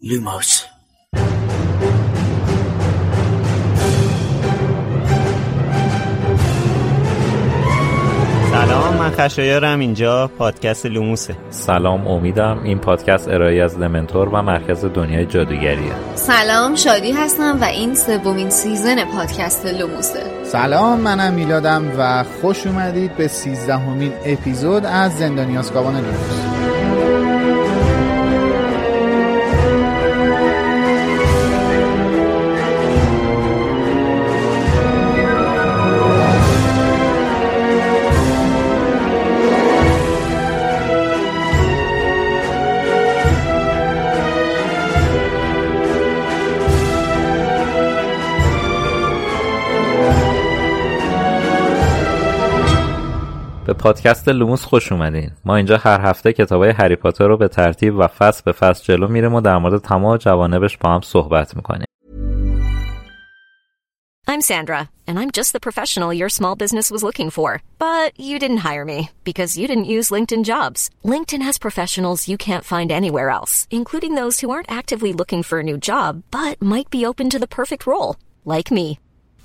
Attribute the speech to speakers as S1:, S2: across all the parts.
S1: Lumos.
S2: سلام من خشایارم. اینجا پادکست لوموسه.
S3: سلام امیدم این پادکست ارائه‌ای از دمنتور و مرکز دنیای جادوگریه.
S4: سلام شادی هستم و این سومین season پادکست لوموسه.
S5: سلام منم میلادم و خوش اومدید به سیزدهمین اپیزود از زندانی آزکابان لوموس.
S3: به پادکست لوموس خوش اومدین ما اینجا هر هفته کتابای هری پاتر رو به ترتیب و فصل به فصل جلو میریم و در مورد تمام جوانبش با هم صحبت می‌کنیم
S6: I'm Sandra, and I'm just the professional your small business was looking for. But you didn't hire me because you didn't use LinkedIn jobs. LinkedIn has professionals you can't find anywhere else, including those who aren't actively looking for a new job but might be open to the perfect role, like me.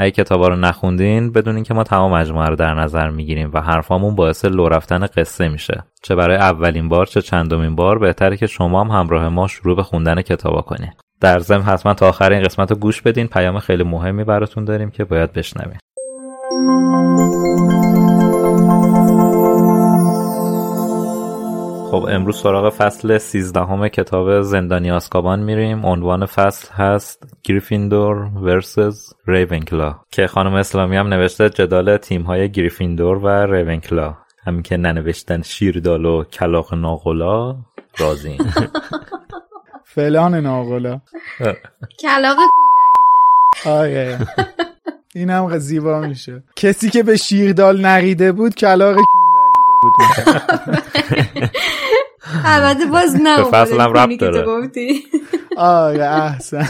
S3: اگه کتابا رو نخوندین بدونین که ما تمام مجموعه رو در نظر می‌گیریم و حرفامون باعث لو رفتن قصه میشه. چه برای اولین بار چه چندمین بار بهتره که شما هم همراه ما شروع به خوندن کتابا کنین. در ضمن حتما تا آخر این قسمت رو گوش بدین. پیام خیلی مهمی براتون داریم که باید بشنوین. خب امروز سراغ فصل 13 کتاب زندانی آسکابان میریم. عنوان فصل هست گریفیندور ورسز ریونکلا که خانم اسلامی هم نوشته جدال تیم های گریفیندور و ریونکلا. همین که ننوشتن شیردال و کلاق ناغلا رازین
S5: فلان ناغلا.
S4: کلاق
S5: آیه اینم زیبا میشه. کسی که به شیردال نریده بود کلاق بود
S4: البته باز نه
S3: به فصلم ربط داره.
S5: آره احسن.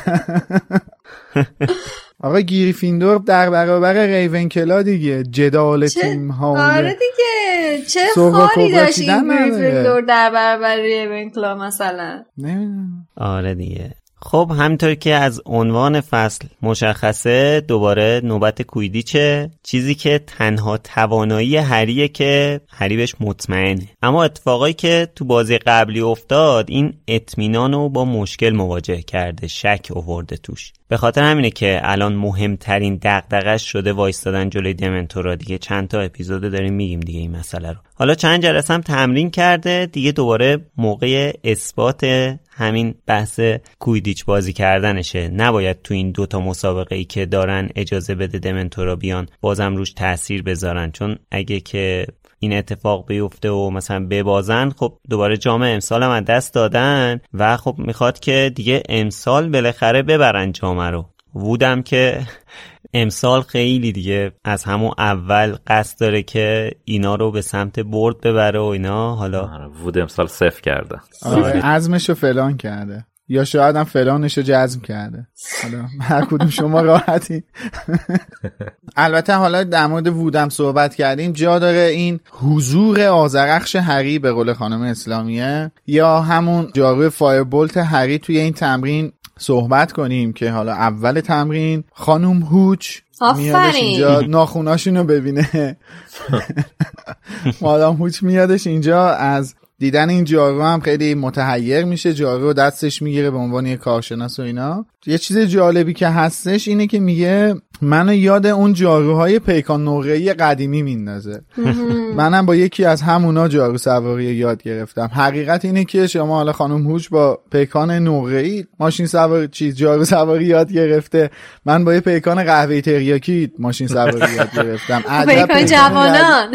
S5: آقا گریفیندور در برابر ریونکلا دیگه جدال تیم ها
S4: آره دیگه. چه خاری داشت این. گریفیندور در برابر ریونکلا مثلا.
S5: نمی‌دونم.
S2: آره دیگه. خب همینطور که از عنوان فصل مشخصه دوباره نوبت کویدیچه چیزی که تنها توانایی هریه که هری بهش مطمئنه. اما اتفاقایی که تو بازی قبلی افتاد این اطمینان رو با مشکل مواجه کرده شک آورده توش. به خاطر همینه که الان مهمترین دغدغش شده وایستادن جلوی دمنتورا دیگه چند تا اپیزود داریم میگیم دیگه این مسئله رو. حالا چند جلسه هم تمرین کرده. دیگه دوباره موقع اثبات همین بحث کویدیچ بازی کردنشه. نباید تو این دوتا مسابقه ای که دارن اجازه بده دمنتورا بیان بازم روش تاثیر بذارن. چون اگه که این اتفاق بیفته و مثلا ببازن خب دوباره جام امسال هم از دست دادن و خب می‌خواد که دیگه امسال بالاخره ببرن جامه رو. وودم که امسال خیلی دیگه از همون اول قصد داره که اینا رو به سمت برد ببره و اینا. حالا
S3: آره، وود امسال صفر کرده.
S5: آره عزمشو فلان کرده. یا شاید هم فلانش رو جذب کرده. حالا هر کدوم شما راحتی. البته حالا در مورد وودم صحبت کردیم جا داره این حضور آزرخش هری به قول خانم اسلامیه یا همون جاروی فایربولت هری توی این تمرین صحبت کنیم که حالا اول تمرین خانم هوچ میادش اینجا ناخوناشون رو ببینه. مادام هوچ میادش اینجا از دیدن این جارو هم خیلی متحیر میشه. جارو دستش می‌گیره به عنوان یه کارشناس و اینا. یه چیز جالبی که هستش اینه که میگه منو یاد اون جاروهای پیکان نقره‌ای قدیمی میندازه. منم با یکی از همونا جارو سواری یاد گرفتم. حقیقت اینه که شما حالا خانم هوچ با پیکان نقره‌ای ماشین سواری چیز جارو سواری یاد گرفته. من با یه پیکان قهوه تریاکی ماشین سواری یاد گرفتم.
S4: پیکان جوانان.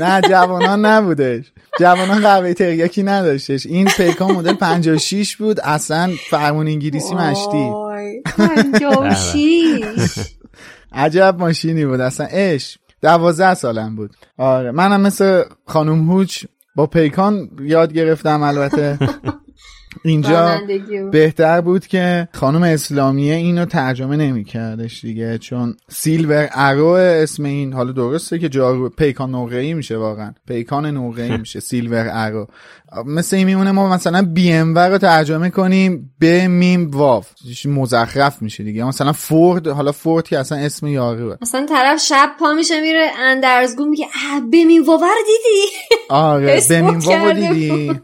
S5: نه جوانان نبودش. جوانان قهوه تریاکی نداشتش. این پیکان مدل 56 بود. اصلا فرمون انگلیسی مشتی.
S4: 56
S5: عجب ماشینی بود. اصلا اش دوازده سالم بود. آره. منم مثل خانم هوچ با پیکان یاد گرفتم البته. اینجا بهتر بود که خانم اسلامیه اینو ترجمه نمیکردش دیگه چون Silver Arrow اسم این حالا درسته که جارو پیکان نقره‌ای میشه واقعا. پیکان نقره‌ای میشه Silver Arrow. مثل این میمونه ما مثلا بی ام رو ترجمه کنیم ب میم واف مزخرف میشه دیگه. مثلا فورد حالا فورد که اصلا اسم یاروه
S4: مثلا طرف شب پا میشه میره اندرزگو میگه ب میم واف رو دیدی؟
S5: آره به میم واف دیدی.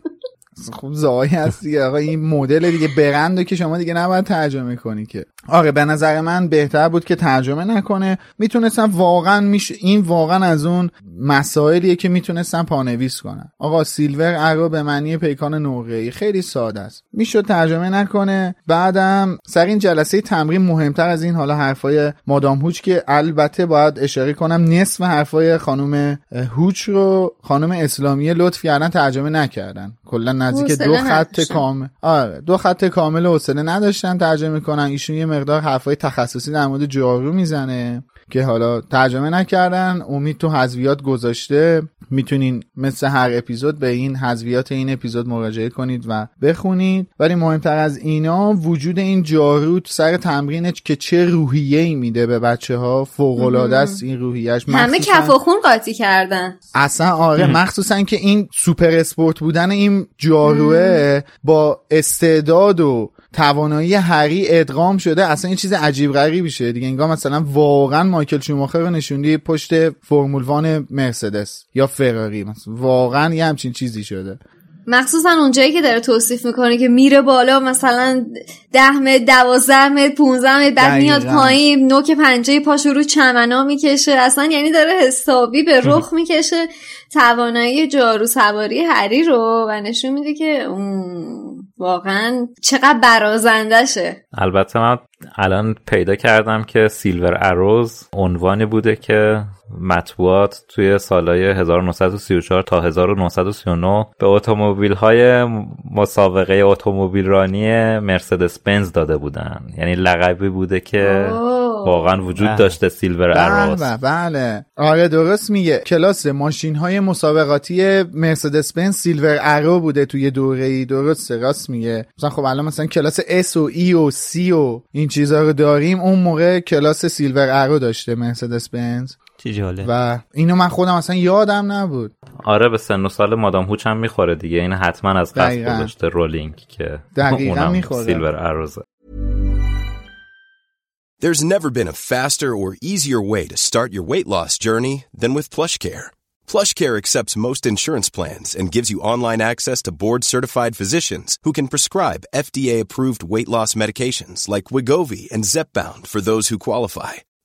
S5: خوب زایی هست دیگه. آقا این مدل دیگه برند که شما دیگه نباید ترجمه کنی که. آره به نظر من بهتر بود که ترجمه نکنه. می‌تونستم واقعا میشه این واقعا از اون مسائلیه که می‌تونستم پانویس کنم. آقا سیلور ارو به معنی پیکان نقره‌ای. خیلی ساده است. می‌شد ترجمه نکنه. بعدم سر این جلسه تمرین مهمتر از این حالا حرفای مادام هوچ که البته باید اشاره کنم نصف حرفای خانم هوچ رو خانم اسلامی لطف کردن ترجمه نکردن. کلا نزدیک دو خط کامل. آره دو خط کامل حوصله نداشتن. ترجمه کنن ایشون یه مقدار حرفای تخصصی در مورد جارو می‌زنه. که حالا ترجمه نکردن امید تو حذویات گذاشته. می‌تونین مثل هر اپیزود به این حذویات این اپیزود مراجعه کنید و بخونید. ولی مهمتر از اینا وجود این جارو سر تمرین که چه روحیه ای میده به بچه ها فوق العاده است این روحیهش
S4: همه کف و خون قاطی کردن.
S5: اصلا آره مخصوصا که این سوپر اسپورت بودن این جاروه با استعداد و توانایی هری ادغام شده اصلا این چیز عجیب غریبی شه. دیگه انگار مثلا واقعا مایکل شوماخر رو نشوندی پشت فرمول وان مرسدس یا فراری. مثلا واقعا یه همچین چیزی شده.
S4: مخصوصا اونجایی که داره توصیف می‌کنه که میره بالا مثلا ده متر دوازده متر پونزده متر بعد میاد پایین نوک پنجه پاشو رو چمنا می‌کشه. اصلا یعنی داره حسابی به رخ می‌کشه. توانایی جارو سواری هری رو و نشون میده که واقعا چقدر برازندشه.
S3: البته من الان پیدا کردم که سیلور اروز عنوانی بوده که مطبوعات توی سالهای 1934 تا 1939 به اتومبیل های مسابقه اتومبیل رانی مرسدس بنز داده بودن. یعنی لقبی بوده که واقعا وجود داشته سیلور اروز.
S5: بله. بله. آره درست میگه. کلاس ماشین های مسابقاتی مرسدس بنز Silver Arrow بوده توی دوره ای درست راست میگه. مثلا خب الان مثلا کلاس S و E و C و این چیزا رو داریم. اون موقع کلاس Silver Arrow داشته مرسدس بنز
S2: چی جالب
S5: و اینو من خودم اصلا یادم نبود
S3: آره به سن و سال مادام هوچ هم می‌خوره دیگه این حتما از قصد گذاشته رولینگ که
S5: دقیقا می‌خوره
S3: Silver Arrows ه
S1: There's never been a faster or easier way to start your weight loss journey than with PlushCare. PlushCare accepts most insurance plans and gives you online access to board-certified physicians who can prescribe FDA-approved weight loss medications like Wigovi and Zepbound for those who qualify.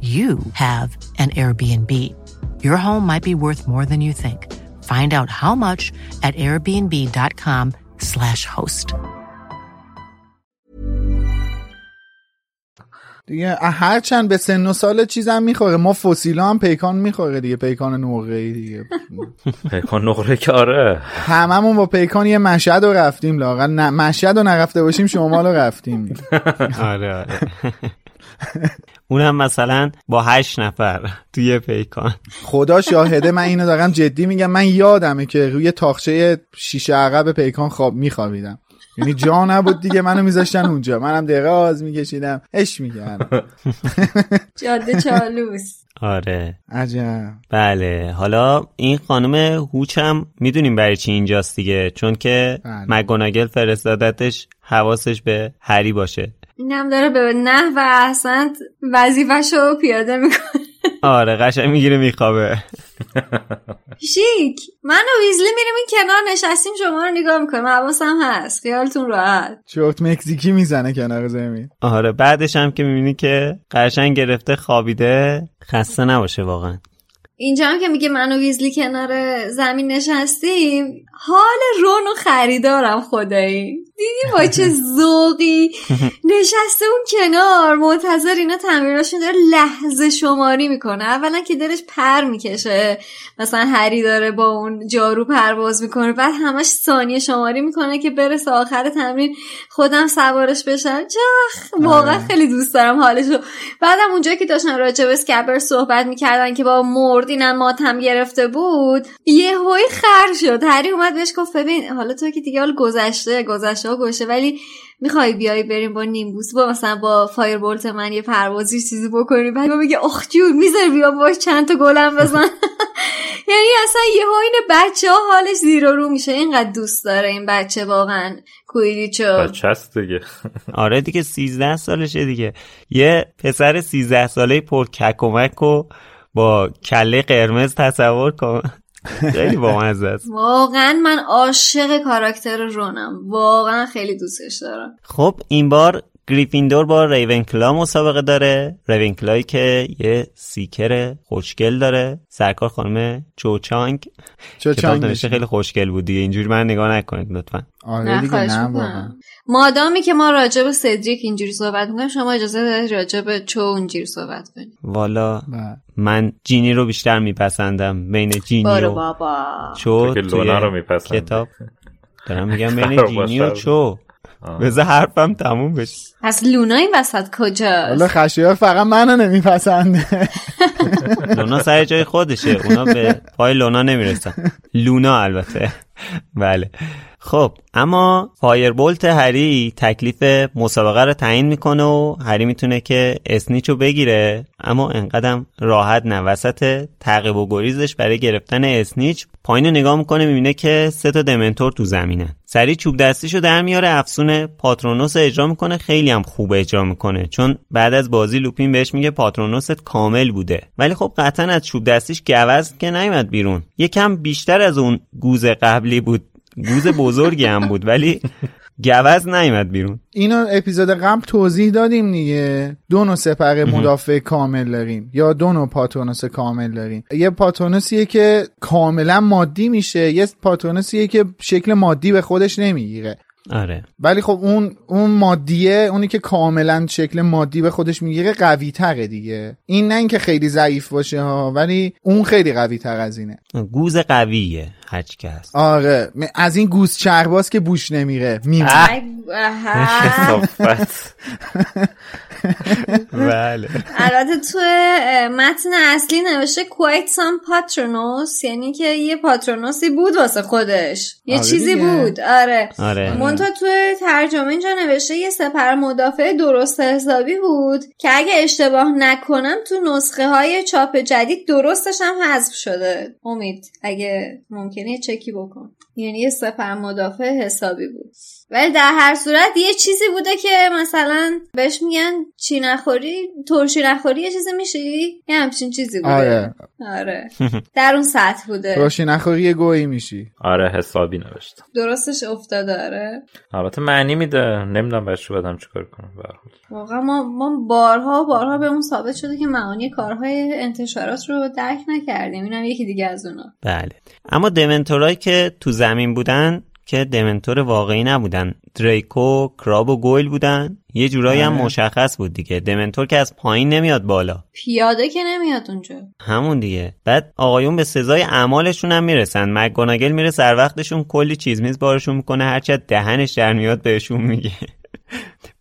S7: you have an Airbnb. Your home might be worth more than you think. Find out how much at airbnb.com/slash host.
S5: دیگه هرچند به سن و سال چیزم می‌خوره. ما فسیلا هم پیکان می‌خوره دیگه. پیکان نقره دیگه.
S3: پیکان نقره که آره.
S5: هممون با پیکان یه مشهد رو رفتیم لاغل نه مشهد رو نرفته باشیم شما رو رفتیم.
S2: آره آره. اونم مثلا با هشت نفر توی پیکان.
S5: خدا شاهده من اینو دارم جدی میگم. من یادمه که روی تاخچه شیشه عقب پیکان خواب میخوابیدم. یعنی جا نبود دیگه منو میذاشتن اونجا. منم دراز میکشیدم. اش میگن
S4: جاده چالوس.
S2: آره.
S5: عجب.
S2: بله. حالا این خانم هوچ هم می‌دونیم برای چی اینجاست دیگه چون که
S5: بله.
S2: مگوناگل فرستادتش حواسش به هری باشه.
S4: اینم داره به نه و احسنت وظیفش رو پیاده می‌کنه.
S2: آره قشنگ می‌گیره میخوابه.
S4: شیک. من و ویزلی میریم این کنار نشستیم شما رو نگاه می‌کنیم. حواسم هست. خیالتون راحت.
S5: چرت مکزیکی می‌زنه کنار زمین.
S2: آره بعدش هم که می‌بینی که قشنگ گرفته خوابیده خسته نباشه واقعا.
S4: اینجا هم که میگه من و ویزلی کنار زمین نشستیم حال رون و خریدارم خدایی. دیدی با چه ذوقی؟ نشسته اون کنار منتظر اینا تمریناشون داره لحظه شماری می‌کنه. اولا که دلش پر می‌کشه. مثلا هری داره با اون جارو پرواز می‌کنه بعد همش ثانیه شماری می‌کنه که برسه آخر تمرین خودم سوارش بشم. چخ واقعا خیلی دوست دارم حالشو. بعدم اونجا که داشتن راجع به اسکبر صحبت می‌کردن که با مرد اینم ماتم گرفته بود یه هوی خر شد. هری اومد بهش گفت ببین حالا تو که دیگه حال گذشته گذشته ها گوشه ولی می‌خوای بیای بریم با نیمبوس با مثلا با فایر بولت من یه پروازی چیزی بکنیم بعد میگه اخ جون می‌ذاری بیا باش چند تا گلم بزن. یعنی اصلا یه این بچه ها حالش زیر رو میشه. اینقدر دوست داره این بچه واقعا. کویلیچو.
S3: بچه هست دیگه.
S2: آره دیگه 13 سالشه دیگه. یه پسر 13 ساله پر ککومک و با کله قرمز تصور کن. خیلی بامزه است.
S4: واقعا من عاشق کاراکتر رونم. واقعا خیلی دوستش دارم.
S2: خب این بار گریفیندور با ریونکلا مسابقه داره. ریونکلایی که یه سیکر خوشگل داره. سرکار خانم چوچانگ. کتاب
S5: چوچانگ
S2: نوشته خیلی خوشگل بود دیگه. اینجوری من نگاه نکنید لطفا.
S5: آره دیگه نه
S4: مادامی که ما راجع به سدریک اینجوری صحبت می‌کنیم شما اجازه دارید راجع به چو اینجوری صحبت کنید.
S2: والا
S5: بله.
S2: من جینی رو بیشتر میپسندم. بین جینی و
S4: بابا.
S2: چو
S3: که
S2: توی
S3: لونا رو میپسندی.
S2: کتاب. دارم میگم بین جینی و. چو. بذار حرفم تموم بشه.
S4: پس لونا این وسط کجاست؟
S5: حالا خشیار فقط منو نمیپسنده.
S2: لونا سر جای خودشه. اونا به پای لونا نمی‌رسن. لونا البته. بله. خب اما فایربولت هری تکلیف مسابقه رو تعیین می‌کنه و هری می‌تونه که اسنیچ رو بگیره. اما انقدرم راحت نه وسط تعقیب و گریزش برای گرفتن اسنیچ پایین رو نگاه می‌کنه می‌بینه که سه تا دمنتور تو زمینه سریع چوب دستیشو در میاره افسون پاترونوس رو اجرا می‌کنه. خیلی هم خوب اجرا می‌کنه چون بعد از بازی لوپین بهش میگه پاترونوست کامل بوده. ولی خب قطعا از چوب دستیش گوز که نیومد بیرون. یکم بیشتر از اون گوز قبلی بود گوز بزرگی هم بود ولی گوز نیومد بیرون.
S5: اینو اپیزود قبل توضیح دادیم دیگه. دو نوع سپر مدافع کامل داریم یا دو نوع پاتونوس کامل داریم. یه پاتونوسیه که کاملا مادی میشه یه پاتونوسیه که شکل مادی به خودش نمی‌گیره.
S2: آره.
S5: ولی خب اون اون مادیه اونی که کاملا شکل مادی به خودش می‌گیره قوی تره دیگه. این نه اینکه خیلی ضعیف باشه ها ولی اون خیلی قوی تر از اینه.
S2: گوز قویه هرچی که هست.
S5: آره. از این گوز چرباز که بوش نمیره. میمونه.
S2: بله.
S4: البته تو متن اصلی نوشته quite some patronus یعنی که یه پاترونوسی بود واسه خودش. یه
S5: آره
S4: چیزی. بود. آره.
S2: آره.
S4: مونتا تو ترجمه اینجا نوشته یه سپر مدافع درست حسابی بود که اگه اشتباه نکنم تو نسخه های چاپ جدید درستش هم حذف شده. امید اگه ممکنه چکی بکن. یعنی یه سپر مدافع حسابی بود. ولی در هر صورت یه چیزی بوده که مثلا بهش میگن چی نخوری ترشی نخوری یه چیزی میشی یه همچین چیزی بوده.
S5: آره.
S4: آره. در اون سطح بوده.
S5: ترشی نخوری یه گویی میشی.
S3: آره حسابی نوشتم
S4: درستش افتاده آره.
S3: البته معنی میده. نمی‌دونم بچه بدم چیکار کنم
S4: واقعا ما ما بارها بارها به اون ثابت شده که معانی کارهای انتشارات رو درک نکردیم. اینم یکی دیگه از اونا.
S2: بله. اما دمنتورایی که تو زمین بودن که دمنتور واقعی نبودن. دریکو کراب و گویل بودن. یه جورایی هم
S5: آره.
S2: مشخص بود دیگه. دمنتور که از پایین نمیاد بالا.
S4: پیاده که نمیاد اونجا.
S2: همون دیگه. بعد آقایون به سزای اعمالشون هم می‌رسن. مکگوناگل میره سر وقتشون کلی چیز میز بارشون می‌کنه. هرچی از دهنش در میاد بهشون میگه.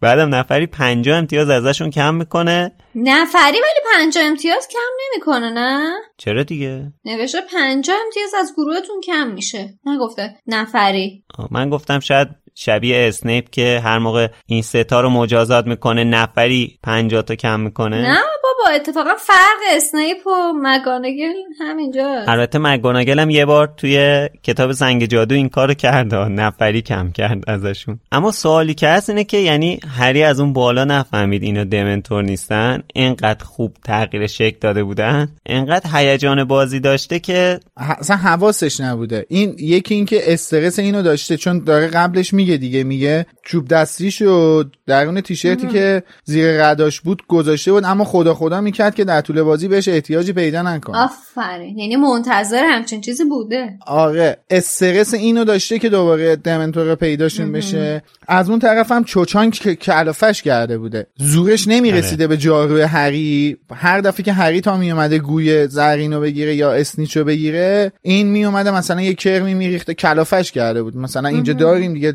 S2: بعدم نفری پنجاه امتیاز ازشون کم می‌کنه.
S4: نفری ولی پنجاه امتیاز کم نمی‌کنه نه؟
S2: چرا دیگه؟
S4: نوشته پنجاه امتیاز از گروهتون کم میشه. نگفته نفری.
S2: من گفتم شاید شبیه اسنیپ که هر موقع این ستا رو مجازات می‌کنه نفری پنجاه تا کم می‌کنه.
S4: نه بابا اتفاقا فرق اسنیپ و مگانگل همینجا.
S2: البته مگوناگل هم یه بار توی کتاب سنگ جادو این کارو کرد نفری کم کرد ازشون. اما سوالی که هست اینه که یعنی هری از اون بالا نفهمید اینا دمنتور نیستن اینقدر خوب تغییر شکل داده بودن اینقدر هیجان بازی داشته که
S5: ه- اصلا حواسش نبوده. این یکی این که استرس اینو داشته چون داره قبلش میگه دیگه میگه چوب دستیشو درون تیشرتی که زیر رداش بود گذاشته بود اما خدا خدا می‌کرد که در طول بازی بهش احتیاجی پیدا نکنه.
S4: آفرین. یعنی منتظر همچین چیزی بوده.
S5: آره استرس اینو داشته که دوباره دمنتور پیداشون بشه. از اون طرف هم چوچان که کلافش کرده بوده. زورش نمی‌رسیده به جاروی هری. هر دفعه که هری تا میومده گوی زرینو بگیره یا اسنیچو بگیره این میومده مثلا یه کرمی میریخته کلافش کرده بود. مثلا اینجا داریم دیگه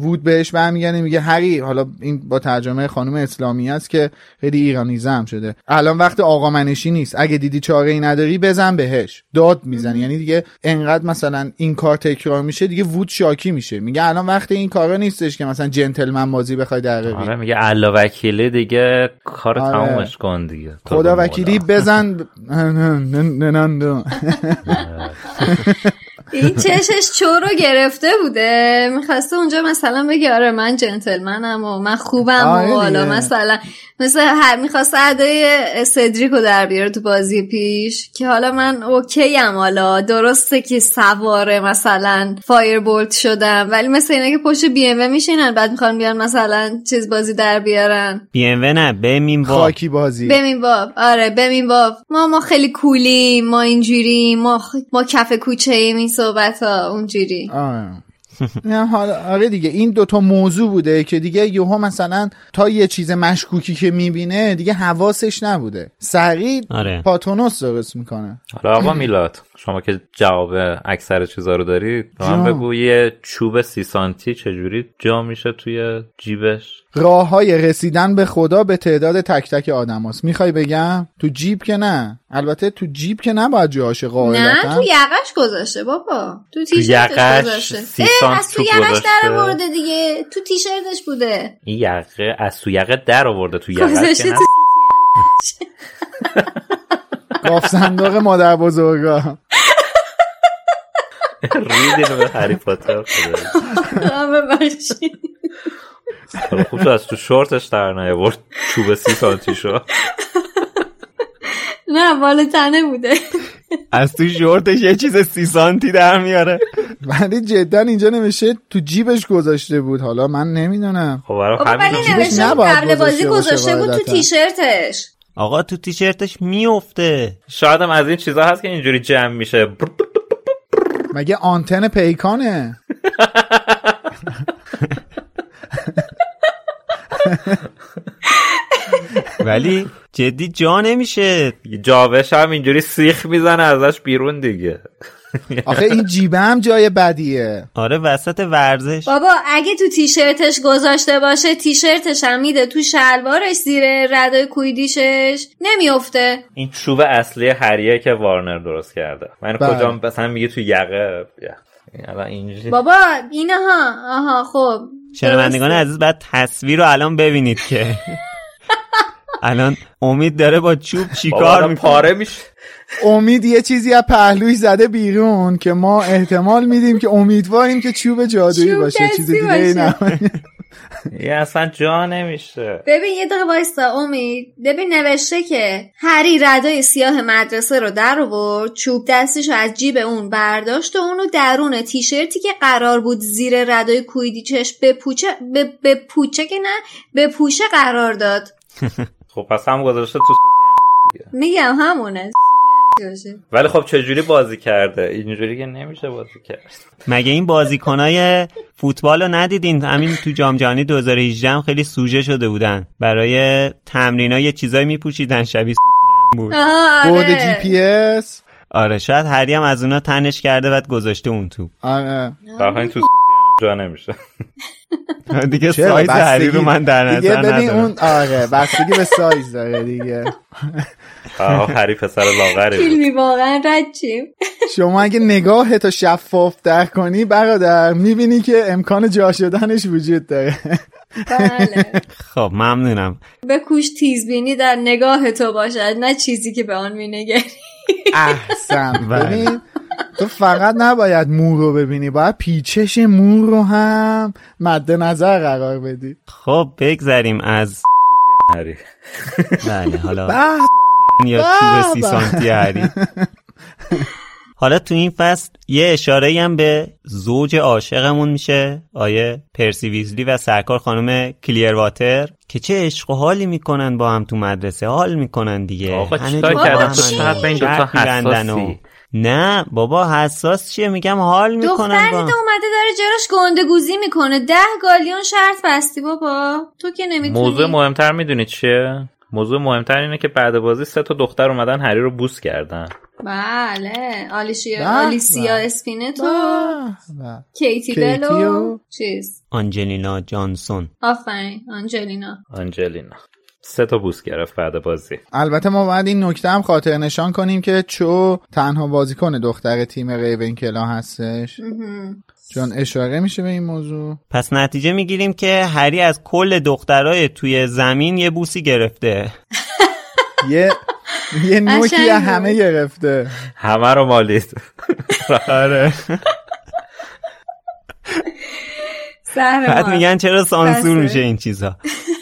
S5: وود بهش برمیگرده میگه هری حالا این با ترجمه خانم اسلامی است که خیلی ایرانیزه هم شده. الان وقت آقا منشی نیست. اگه دیدی چاره ای نداری بزن بهش. داد می‌زنی. یعنی دیگه انقدر مثلا این کار تکرار میشه دیگه وود شاکی میشه. میگه الان وقت این کارا نیستش که مثلا جنتلمن بازی بخوای در
S3: آره میگه الله وکیلی دیگه کار
S5: آره.
S3: تمومش کن دیگه.
S5: خدا وکیلی بزن.
S4: این چشش چو رو گرفته بوده می‌خواسته اونجا مثلا بگه آره من جنتلمنم و من خوبم
S5: آره
S4: و حالا
S5: دیگه.
S4: مثلا مثل هر می‌خواسته ادای سدریک رو در بیاره تو بازی پیش که حالا من اوکی ام حالا. درسته که سواره مثلا فایر بولت شدم ولی مثل اینا که پشت بی ام میشینن بعد می‌خوان بیان مثلا چیز بازی در بیارن.
S2: بی ام نه بمین با
S5: خاکی بازی.
S4: بمین باب آره بمین باب ما ما خیلی کولیم ما اینجوری ما ما کف کوچه ایم این صحبت ها اونجوری.
S5: آره نه حالا آره دیگه این دوتا موضوع بوده که دیگه یوها مثلا تا یه چیز مشکوکی که می‌بینه دیگه حواسش نبوده. سریع
S2: آره.
S5: پاتونوس درست می‌کنه.
S3: حالا آقا میلاد. شما که جواب اکثر چیزا رو داری به من. بگو یه چوب سی سانتی چجوری جا میشه توی جیبش؟
S5: راه های رسیدن به خدا به تعداد تک تک آدم هست می‌خوای بگم؟ تو جیب که نه. البته تو جیب که نباید جاشه
S4: نه
S5: قاعدتا
S4: تو یقش گذاشته بابا. تو
S3: یقش
S4: تیشرتش گذاشته. از تو یقش
S3: گذاشته.
S4: در آورده دیگه. تو تیشرتش بوده.
S3: این یقه از تو یقه در آورده. تو نه.
S5: گاف صندوق مادر بزرگا.
S3: ریدین به هری پاتر خدا.
S4: ببخشید.
S3: خوب شد از تو شورتش در نیاورد. چوب سی سانتی شو
S4: نه بالا تنه بوده.
S2: از تو شورتش یه چیز سی سانتی در میاره.
S5: ولی جدا اینجا نوشته تو جیبش گذاشته بود. حالا من نمی‌دونم.
S3: خب برای
S4: بابا ولی نوشته.
S5: نباید
S4: قبل بازی
S5: گذاشته
S4: بود تو. تیشرتش.
S2: آقا تو تیشرتش میفته
S3: شاید هم از این چیزا هست که اینجوری جمع میشه.
S5: مگه آنتن پیکانه؟
S2: ولی جدی جا نمیشه.
S3: جاوش هم اینجوری سیخ می‌زنه ازش بیرون دیگه.
S5: آخه این جیبه هم جای بدیه.
S2: آره وسط ورزش.
S4: بابا اگه تو تیشرتش گذاشته باشه تیشرتش هم میده. تو شلوارش زیر ردای کویدیشش نمیافته.
S3: این چوب اصلی هریه که وارنر درست کرده. من
S5: بله.
S3: کجا مثلا میگه تو یقه؟ یا. این الان اینجوری.
S4: بابا اینها. آها خب.
S2: شنوندگان. عزیز بعد تصویر رو الان ببینید که. الان امید داره با چوب چیکار می‌کنه؟
S3: پاره میشه.
S5: امید یه چیزی از پهلوش زده بیرون که ما احتمال میدیم که امیدواریم که چوب جادویی باشه چیز دیگه ای. نه.
S3: یه اصلا جا نمیشه.
S4: ببین یه دقیقه وایستا امید. ببین نوشته که هری ردای سیاه مدرسه رو در آورد چوب دستش از جیب اون برداشت و اونو درون تیشرتی که قرار بود زیر ردای کویدیچش به پوچه به, به پوچه که نه به پوشه قرار داد.
S3: خب پس هم گذاشته تو
S4: میگم همونه.
S3: ولی خب چجوری بازی کرده؟ اینجوری که نمیشه بازی کرد.
S2: مگه این بازیکنای فوتبال رو ندیدین؟ همین تو جام جهانی 2018 هم خیلی سوژه شده بودن. برای تمرین یه چیزایی میپوشیدن. شبیه بود.
S5: بود جی پی اس.
S2: آره شاید هری هم از اونا تنش کرده بعد گذاشته اون تو
S5: آره.
S3: تو جا نمیشه.
S2: دیگه سایز هری رو من در نظر
S5: دیگه ببین اون آره بستگی به سایز داره دیگه.
S3: هری پسر لاغری
S4: فیلمی واقعا رچیم
S5: شما اگه نگاه تو شفاف در کنی برادر می‌بینی که امکان جا شدنش وجود داره.
S4: بله.
S2: خب ممنونم.
S4: به کوش تیزبینی در نگاه تو باشد نه چیزی که به آن مینگری.
S5: احسن. ببین تو فقط نباید مور رو ببینی باید پیچش مور رو هم مد نظر قرار بدی.
S2: خب بگذریم از بله حالا یا چوب سی سانتی هری حالا تو این فصل یه اشاره هم به زوج عاشقمون میشه آیه پرسی ویزلی و سرکار خانم کلیر واتر که چه عشق و حالی می‌کنن با هم تو مدرسه حال می‌کنن دیگه.
S3: آقا چیکار کردن؟ تو شرط به این دوتا حساسی؟
S2: نه بابا حساس چیه؟ میگم حال می‌کنن
S4: دختری تو اومده داره جلوش گنده گوزی می‌کنه. ده گالیون شرط بستی بابا. تو که نمی‌تونی.
S3: موضوع مهمتر می‌دونی چیه؟ موضوع مهمتر اینه که بعد بازی سه تا دختر اومدن هری رو بوس کردن.
S4: بله. آلیشیا آلیسیا اسپینت و کیتی بل و. چیز.
S2: آنجلینا جانسون.
S4: آفرین. آنجلینا.
S3: آنجلینا. سه تا بوس گرفت بعد بازی.
S5: البته ما باید این نکته هم خاطر نشان کنیم که چو تنها بازیکن دختر تیم ریون هستش. چون اشاره میشه به این موضوع؟
S2: پس نتیجه می‌گیریم که هری از کل دخترای توی زمین یه بوسی گرفته.
S5: یه یه نوکی همه گرفته.
S3: همه رو مالید.
S2: آره. بعد میگن چرا سانسور میشه این چیزا.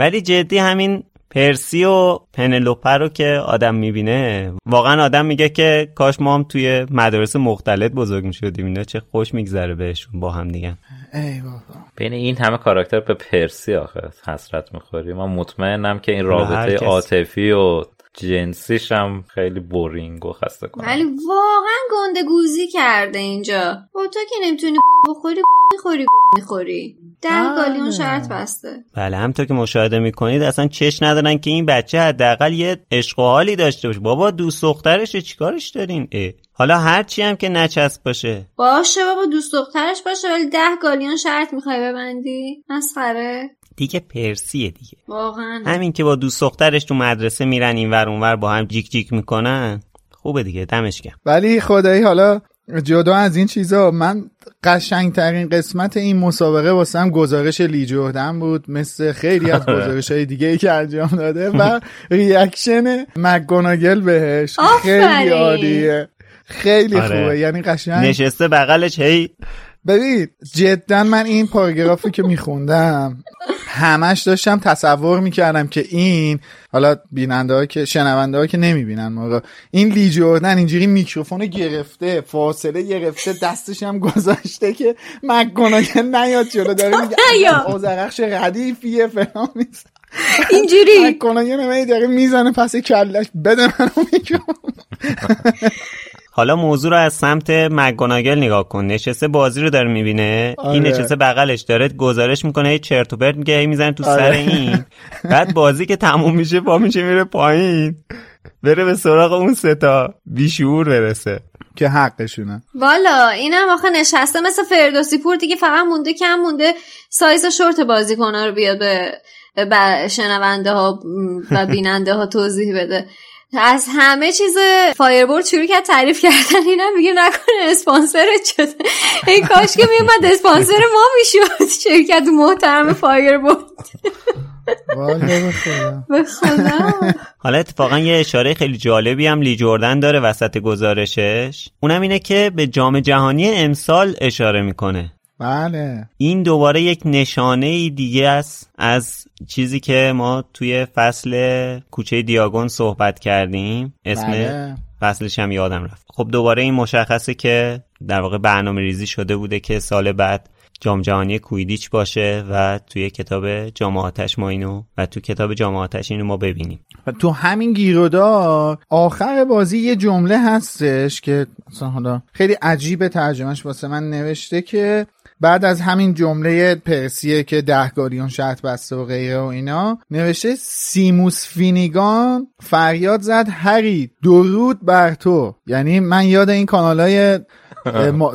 S2: ولی جدی همین پرسی و پنلوپه رو که آدم می‌بینه واقعا آدم میگه که کاش ما هم توی مدارس مختلف بزرگ می‌شدیم اینا چه خوش میگذره بهشون با هم دیگه.
S5: ای بابا.
S3: بین این همه کاراکتر به پرسی آخه حسرت می‌خوری. من مطمئنم که این رابطه عاطفی و جنسیش هم خیلی بورینگ و خسته کنه
S4: ولی واقعا گنده گوزی کرده اینجا. با تو که نمی‌تونی بخوری می‌خوری می‌خوری. ده گالیون شرط بسته.
S2: بله همطور که مشاهده می‌کنید اصلا چش ندارن که این بچه حداقل یه عشق و حالی داشته باشه. بابا دوست دخترش چیکارش دارین؟ اه. حالا هرچی هم که نچسب باشه.
S4: باشه بابا دوست دخترش باشه ولی ده گالیون شرط می‌خوای ببندی؟ مسخره.
S2: دیگه پرسیه دیگه.
S4: واقعا.
S2: همین که با دوست دخترش تو مدرسه میرن این ور اونور با هم جیک جیک می‌کنن خوبه دیگه دمش گرم.
S5: ولی خدایی حالا جدا از این چیزا من قشنگترین قسمت این مسابقه واسم گزارش لی جردن بود مثل خیلی از گزارش های دیگه ای که انجام داده و ریاکشن مکگوناگل بهش. خیلی عالیه. خیلی
S2: آره.
S5: خوبه. یعنی قشنگ.
S2: نشسته بغلش هی
S5: ببین جدا من این پاراگرافی که میخوندم همش داشتم تصور می‌کردم که این حالا بیننده ها که شنونده ها که نمی‌بینن ما این لی جوردن اینجوری میکروفون گرفته فاصله گرفته دستش هم گذاشته که مکگوناگل نیاد جلو داره میگه آزرخش ردیفیه فلان نیست.
S4: اینجوری.
S5: مکگوناگل داره می‌زنه پس کلش بده منو میکروفون
S2: حالا موضوع رو از سمت مگوناگل نگاه کن. نشسته بازی رو داره می‌بینه.
S5: آره.
S2: این نشسته بغلش داره گزارش می‌کنه. هی چرت و پرت میگه هی می‌زنه تو
S5: آره.
S2: سر این. بعد بازی که تموم میشه پا میشه میره پایین. بره به سراغ اون سه تا بیشعور برسه.
S5: که حقشونه.
S4: والا اینم آخه نشسته مثل فردوسی پور دیگه فقط مونده کم مونده سایز شورت بازیکن‌ها رو بیاد به به شنونده ها و بیننده ها توضیح بده. از همه چیز Firebolt شروع کرد تعریف کردن. اینم میگه نکنه اسپانسر شده ای کاش که میومد اسپانسر ما می‌شد. شرکت محترم Firebolt
S2: حالا اتفاقا یه اشاره خیلی جالبی هم لی جردن داره وسط گزارشش. اونم اینه که به جام جهانی امسال اشاره می‌کنه.
S5: بله.
S2: این دوباره یک نشانه دیگه است از چیزی که ما توی فصل کوچه دیاگون صحبت کردیم. اسم بله. فصلش هم یادم رفت. خب دوباره این مشخصه که در واقع برنامه ریزی شده بوده که سال بعد جام جهانی کویدیچ باشه و توی کتاب جامعاتش ما اینو و تو کتاب جامعاتش اینو ما ببینیم.
S5: و تو همین گیرودار آخر بازی یه جمله هستش که حالا خیلی عجیب ترجمهش واسه من نوشته که بعد از همین جمله پرسیه که دهگاریون شرط بسته و غیره و اینا نوشته سیموس فینیگان فریاد زد هری درود بر تو. یعنی من یاد این کانال های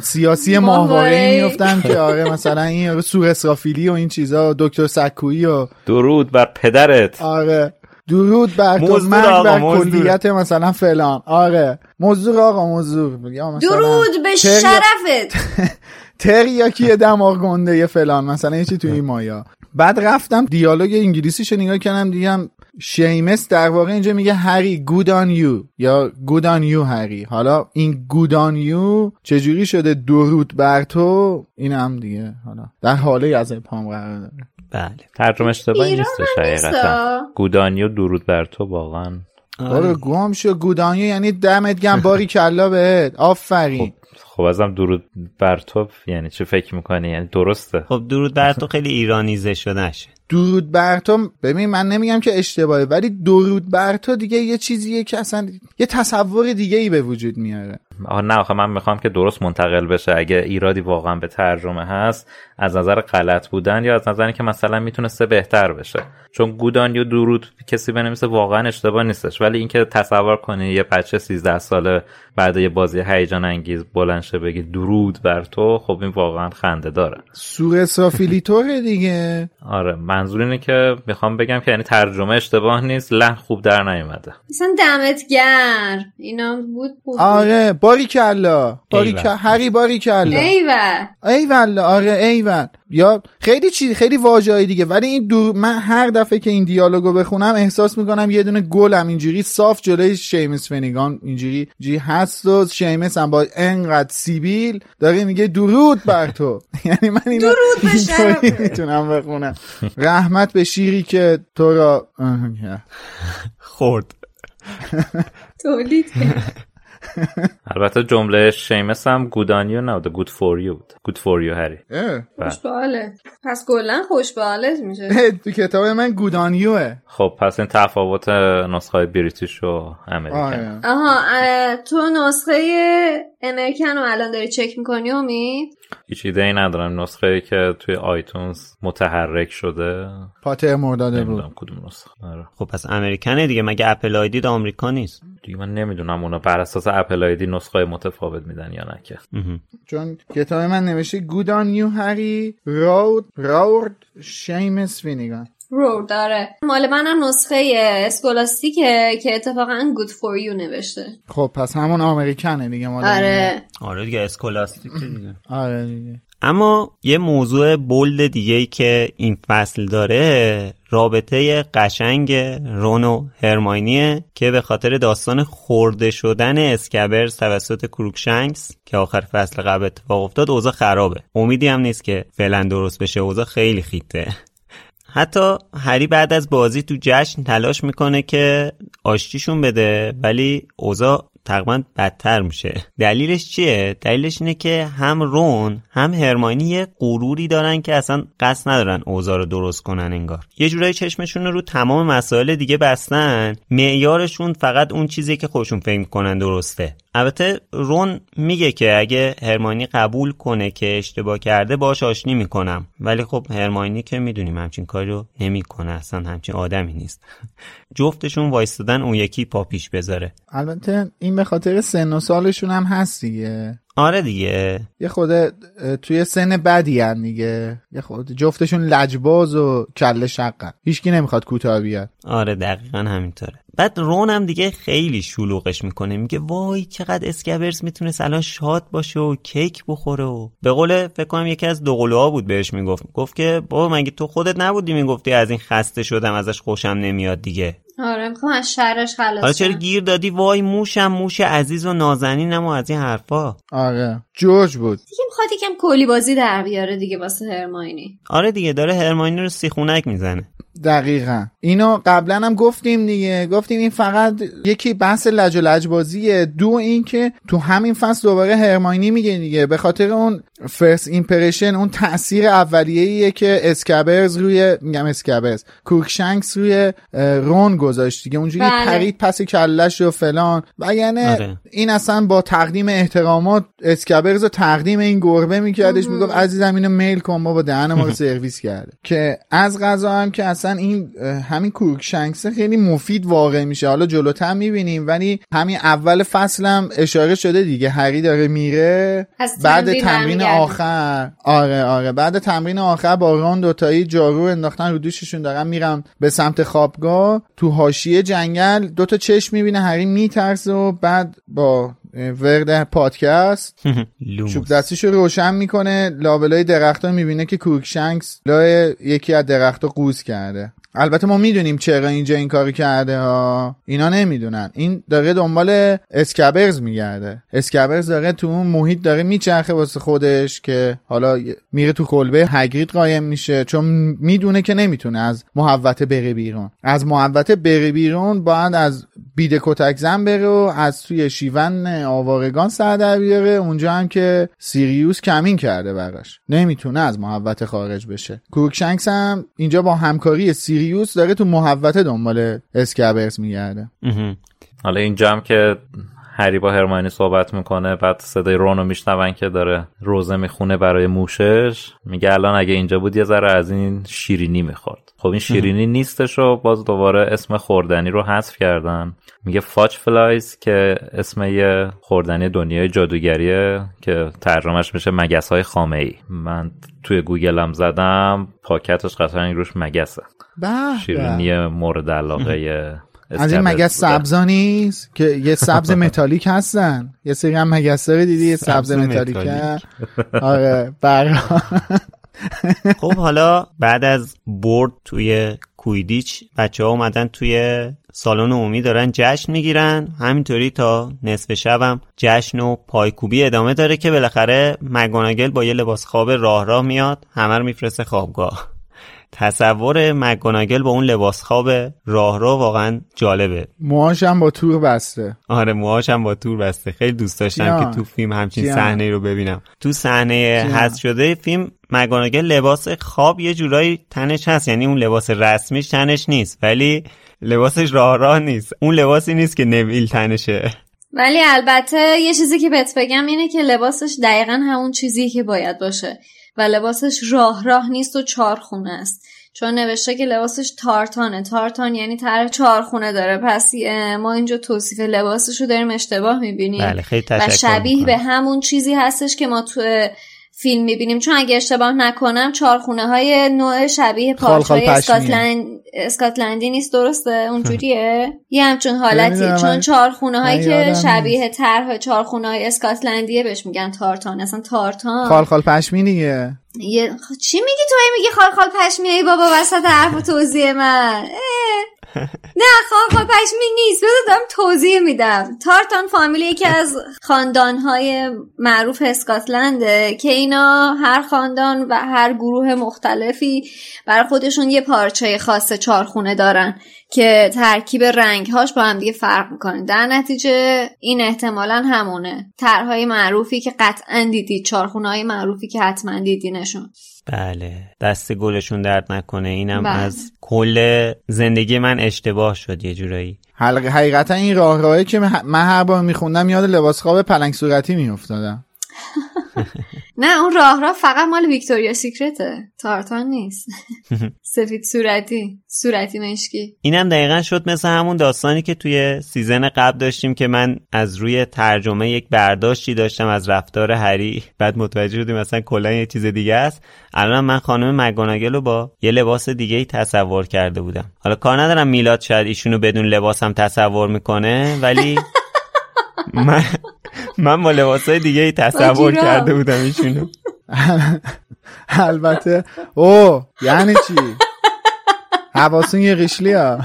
S5: سیاسی ماهواره. میفتم که آره مثلا این سور اسرافیلی و این چیزا دکتر سکویی و
S3: درود بر پدرت.
S5: آره. درود بر تو مرگ بر کلیت مثلا فلان. آره. موضوع آقا موضوع
S4: درود به شرفت.
S5: تریاکی دماغ گنده فلان مثلا یه چی تو این مایا. بعد رفتم دیالوگ انگلیسیشو نگاه کردم دیدم شیمس در واقع اینجا میگه هری گود آن یو یا گود آن یو هری. حالا این گود آن یو چجوری شده؟ درود بر تو. این هم دیگه حالا در حاله از پام قرار داره.
S2: بله
S3: ترجمه اشتباهی نیستش حقیقتا. گودانیو درود بر تو واقعا.
S5: آره گم شو گودانیو یعنی دمت گم باری کلا بهت. آفرین.
S3: خب. ازم درود بر تو یعنی چه فکر می‌کنی؟ یعنی درسته؟
S2: خب درود بر تو خیلی ایرانیزه شدهشه
S5: درود بر تو ببین من نمیگم که اشتباهه ولی درود بر تو دیگه یه چیزیه که اصلا یه تصور دیگه ای به وجود میاره.
S3: آه نه آخه من می‌خوام که درست منتقل بشه. اگه ایرادی واقعا به ترجمه هست از نظر غلط بودن یا از نظر که مثلا می‌تونسته بهتر بشه. چون good on ya درود کسی بنویسه واقعا اشتباه نیستش. ولی اینکه تصور کنی یه بچه 13 ساله بعد یه بازی هیجان انگیز بلند شه بگی درود بر تو خب این واقعا خنده داره.
S5: سوره سافیلیتوره دیگه.
S3: آره منظور اینه که می‌خوام بگم که یعنی ترجمه اشتباه نیست لحن خوب در نیومده.
S4: مثلا دمت گرم اینا بود, بود.
S5: آره باری کلا باری هری باری کلا
S4: ایول.
S5: ایول آره ایول. یا خیلی چیز خیلی واژه‌ای دیگه. ولی این دو من هر دفعه که این دیالوگو بخونم احساس می‌کنم یه دونه گلم اینجوری صاف جلوی شیمس فنیگان اینجوری جی هست و شیمس هم با انقدر سیبیل داره میگه درود بر تو. یعنی من اینو
S4: درود
S5: می‌تونم بخونم. رحمت به شیری که تو را
S2: خورد.
S4: تولید
S3: البته جمله شیمس هم گودانیو نبوده. گود فور یو بود. گود فور یو هری
S4: خوشباله. پس کلا خوشباله میشه.
S5: تو کتاب من گودانیوه
S3: خب پس این تفاوت نسخه بریتیش و امریکن.
S4: آها تو نسخه امریکن رو الان داری چک می‌کنی امید؟
S3: هیچ ایده ای ندارم. نسخه ای که توی آیتونز متحرک شده.
S5: پاتر مرداده بود.
S3: کدوم نسخه. آره.
S2: خب پس امریکنه دیگه. مگه اپل آیدی آمریکا نیست؟
S3: دیگه من نمی‌دونم اونا بر اساس اپل آیدی نسخه متفاوت میدن یا نه که.
S5: چون کتاب من نوشته گود آن نیو هری رود رورد شیمس فینیگان
S4: رو داره. مال منم نسخه Scholastic ه که اتفاقا good for you نوشته.
S5: خب پس همون American ه دیگه مال
S4: آره.
S2: آره دیگه Scholastic دیگه.
S5: آره دیگه.
S2: اما یه موضوع bold دیگه ای که این فصل داره رابطه قشنگ رون و هرماینیه که به خاطر داستان خورده شدن اسکبرز توسط کروکشنکس که آخر فصل قبل اتفاق افتاد اوضاع خرابه. امیدی هم نیست که فعلا درست بشه اوضاع خیلی خیته. حتی هری بعد از بازی تو جشن تلاش می‌کنه که آشتیشون بده ولی اوضاع تقریبا بدتر میشه. دلیلش چیه؟ دلیلش اینه که هم رون هم هرماینی یه غروری دارن که اصلا قصد ندارن اوضاع رو درست کنن انگار. یه جورایی چشمشون رو تمام مسائل دیگه بستن معیارشون فقط اون چیزی که خودشون فکر می‌کنن درسته. البته رون میگه که اگه هرماینی قبول کنه که اشتباه کرده باش آشنی می‌کنم. ولی خب هرماینی که می‌دونیم همچین کاری رو نمی‌کنه اصلا همچین آدمی نیست. جفتشون وایستادن اون یکی پا پیش بذاره.
S5: البته این به خاطر سن و سالشون هم هست دیگه.
S2: آره دیگه.
S5: یه خود توی سن بدی هم دیگه. یه خود جفتشون لجباز و کله شقن هیچکی نمی‌خواد کوتاه بیاد.
S2: آره دقیقا همینطوره. بعد رون هم دیگه خیلی شلوغش می‌کنه. میگه وای چقدر اسکبرز می‌تونه الان شاد باشه و کیک بخوره و به قول فکر کنم یکی از دوقلوها بود بهش می‌گفت. گفت که بابا مگه تو خودت نبودی می‌گفتی از این خسته شدم ازش خوشم نمیاد دیگه.
S4: آره می‌خوام از شرش خلاص
S2: حالا چرا گیر دادی؟ وای موشم موش عزیز و نازنینم و از این حرفا.
S5: آره. جورج بود.
S4: دیگه می‌خواد یکم کلی بازی در بیاره دیگه واسه هرماینی.
S2: آره دیگه داره هرماینی رو سیخونک می‌زنه.
S5: دقیقا. اینو قبلا هم گفتیم دیگه. گفتیم این فقط یکی بحث لج و لج بازیه. دو اینکه تو همین فصل دوباره هرماینی میگه دیگه. به خاطر اون first impression اون تاثیر اولیه‌ایه که اسکابرز روی میگم اسکابرز کورکشنکس روی رون گذاشت دیگه. اونجوری
S4: بله.
S5: پرید پس کلش و فلان. و یعنی
S2: آره.
S5: این اصلا با تقدیم احترامات اسکابرز رو تقدیم این گربه میکردش می‌گفت عزیزم اینو میل کن با دهن ما رو سرویس کرده. که از غذا هم که اصلا این همین کورکشنکس خیلی مفید واقع میشه. حالا جلوتر می‌بینیم ولی همین اول فصلم اشاره شده دیگه. هری داره میره بعد
S4: تمرین.
S5: آخر. آره آره. بعد تمرین آخر با ران دوتایی جارو انداختن رو دوششون دارن میرن به سمت خوابگاه. تو حاشیه جنگل دوتا چشم می‌بینه هری میترسه و بعد با ورد پادکست چوب دستیش رو روشن می‌کنه لابلای درخت می‌بینه که کورکشنکس لای یکی از درخت قوز کرده. البته ما می‌دونیم چرا اینجا این کاری کرده ها. اینا نمی‌دونن. این داره دنبال اسکابرز میگرده. اسکابرز داره تو اون محیط داره میچرخه واسه خودش که حالا میره تو کلبه هگرید قایم میشه. چون می‌دونه که نمی‌تونه از محوطه بره بیرون. از محوطه بره بیرون باید از بیده کتک زن بره و از توی شیون آوارگان سر در بیاره. اونجا هم که سیریوس کمین کرده براش. نمی‌تونه از محوطه خارج بشه. کورکشنکس هم اینجا با همکاری سیریوس داره تو محوطه دنبال اسکابرز میگرده.
S3: حالا اینجا هم که هری با هرماینی صحبت می‌کنه بعد صدای رونو میشنون که داره روضه می‌خونه برای موشش میگه الان اگه اینجا بود یه ذره از این شیرینی می‌خورد. خب این شیرینی نیستش و باز دوباره اسم خوردنی رو حذف کردن. میگه fudge flies که اسم یه خوردنی دنیای جادوگریه که ترجمهش میشه مگس های خامه ای من توی گوگلم زدم پاکتش قطعا روش مگسه. شیرینی مورد علاقه
S5: از این مگس. سبزا نیست که یه سبز متالیک هستن. یه سری هم مگس دیدی؟ یه سبز
S2: متالیک.
S5: آره برا
S2: خب حالا بعد از برد توی کویدیچ بچه ها اومدن توی سالن عمومی دارن جشن می‌گیرن. همینطوری تا نصف شبم جشن و پایکوبی ادامه داره که بالاخره مگوناگل با یه لباس خواب راه راه میاد. همه رو میفرسته خوابگاه. تصور مگوناگل با اون لباس خواب راه راه واقعا جالبه.
S5: موهاش هم با تور بسته.
S2: آره موهاش هم با تور بسته. خیلی دوست داشتم. که تو فیلم همچین. صحنه رو ببینم. تو صحنه. حذف شده فیلم مگاناگل لباس خواب یه جورایی تنش هست. یعنی اون لباس رسمیش تنش نیست ولی لباسش راه راه نیست. اون لباسی نیست که نویل تنشه.
S4: ولی البته یه چیزی که بهت بگم اینه که لباسش دقیقا همون چیزی که باید باشه. و لباسش راه راه نیست و چارخونه است. چون نوشته که لباسش تارتانه. تارتان یعنی طرف چارخونه داره. پس ما اینجا توصیف لباسش رو داریم اشتباه می‌بینیم.
S2: بله خیلی
S4: و شبیه
S2: می‌کنم.
S4: به همون چیزی هستش که ما تو فیلم می‌بینیم. چون اگه اشتباه نکنم چارخونه های نوع شبیه
S5: خال خال
S4: پارچ های
S5: پشمیه.
S4: اسکاتلند... اسکاتلندی نیست درسته؟ اونجوریه؟ یه همچون حالتی. چون چارخونه هایی که شبیه طرح چارخونه های اسکاتلندیه بهش میگن تارتان. اصلا تارتان.
S5: خال خال پشمی دیگه
S4: یه... خ- چی میگی تو میگی خال خال پشمیه بابا وسط حرف توضیح من. نه خال خال پشمی نیست. بذار دارم توضیح میدم. تارتان فامیلی یکی از خاندانهای معروف اسکاتلنده که اینا هر خاندان و هر گروه مختلفی برای خودشون یه پارچه خاص چارخونه دارن. که ترکیب رنگهاش با هم دیگه فرق می‌کنه. در نتیجه این احتمالا همونه. طرحهای معروفی که قطعا دیدید چارخونه های معروفی که حتما دیدینشون
S2: بله. دست گلشون درد نکنه. اینم
S4: بله.
S2: از کل زندگی من اشتباه شد یه جورایی.
S5: حلقه حقیقتا این راه راهی که من هر بار میخوندم یاد لباس خواب پلنگ صورتی میافتادم.
S4: نه اون راه راه فقط مال Victoria's Secret ه. tartan نیست. سفید صورتی صورتی مشکی.
S2: اینم دقیقا شد مثل همون داستانی که توی season قبل داشتیم که من از روی ترجمه یک برداشتی داشتم از رفتار هری. بعد متوجه شدیم مثلا کلا یه چیز دیگه است. الان من خانم مک‌گوناگل رو با یه لباس دیگه ای تصور کرده بودم. حالا کار ندارم میلاد شاید ایشونو بدون لباسم تصور می‌کنه ولی من من با لباسای دیگه ای تصور. کرده بودم ایشونو.
S5: البته او یعنی چی؟ حواسون یه قشلی ها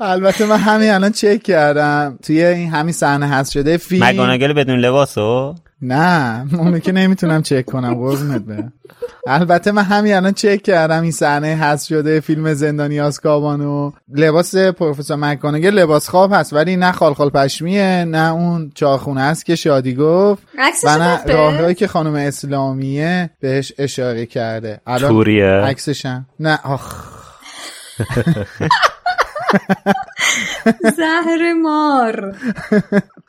S5: البته من همین الان چک کردم. توی این همین صحنه هست شده فیلم.
S2: مگانگل بدون لباسو
S5: نه اونو که نمی‌تونم چک کنم قربونت برم. البته من همین الان چک کردم این صحنه هست شده فیلم زندانی آسکابانو لباس پروفسور مکانگل لباس خواب هست ولی نه خالخال پشمیه نه اون چاخونه است که شادی گفت. و نه راههایی که خانم اسلامیه بهش اشاره کرده.
S3: الان توریه.
S5: عکسشم نه آخ.
S8: زهر مار.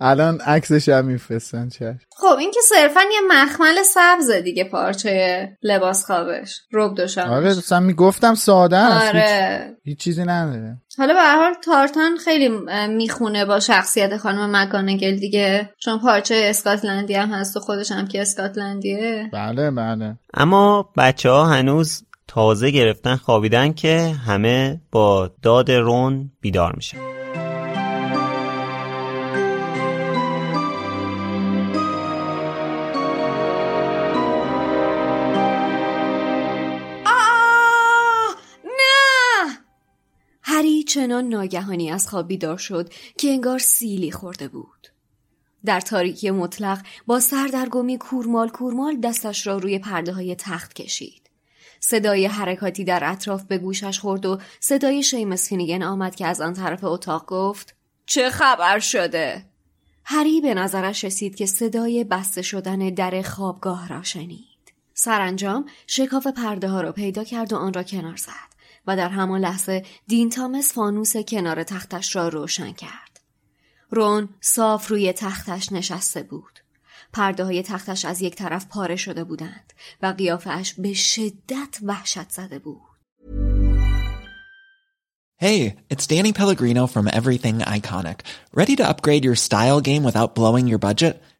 S5: الان عکسش هم میفرستن
S8: خب این که صرفا یه مخمل سبز دیگه پارچه لباس خوابش. روب دوشانش.
S5: آره دوستان می‌گفتم ساده است
S8: آره.
S5: هیچ چیزی نداره.
S8: حالا به حال تارتان خیلی می‌خونه با شخصیت خانم مکانگل دیگه. چون پارچه اسکاتلندی هم هست و خودش هم که اسکاتلندیه.
S5: بله بله.
S2: اما بچه ها هنوز تازه گرفتن خوابیدن که همه با داد رون بیدار میشن.
S4: چنان ناگهانی از خواب بیدار شد که انگار سیلی خورده بود. در تاریکی مطلق با سردرگمی کورمال کورمال دستش را روی پرده های تخت کشید. صدای حرکاتی در اطراف به گوشش خورد و صدای شیمس فینیگن آمد که از آن طرف اتاق گفت چه خبر شده؟ هری به نظرش رسید که صدای بسته شدن در خوابگاه را شنید. سرانجام شکاف پرده ها را پیدا کرد و آن را کنار زد و در همان لحظه دین تامس فانوس کنار تختش را روشن کرد. رون صاف روی تختش نشسته بود. پرده های تختش از یک طرف پاره شده بودند و قیافش به شدت وحشت زده بود.
S9: Hey, it's Danny Pellegrino from Everything Iconic. Ready to upgrade your style game without blowing your budget?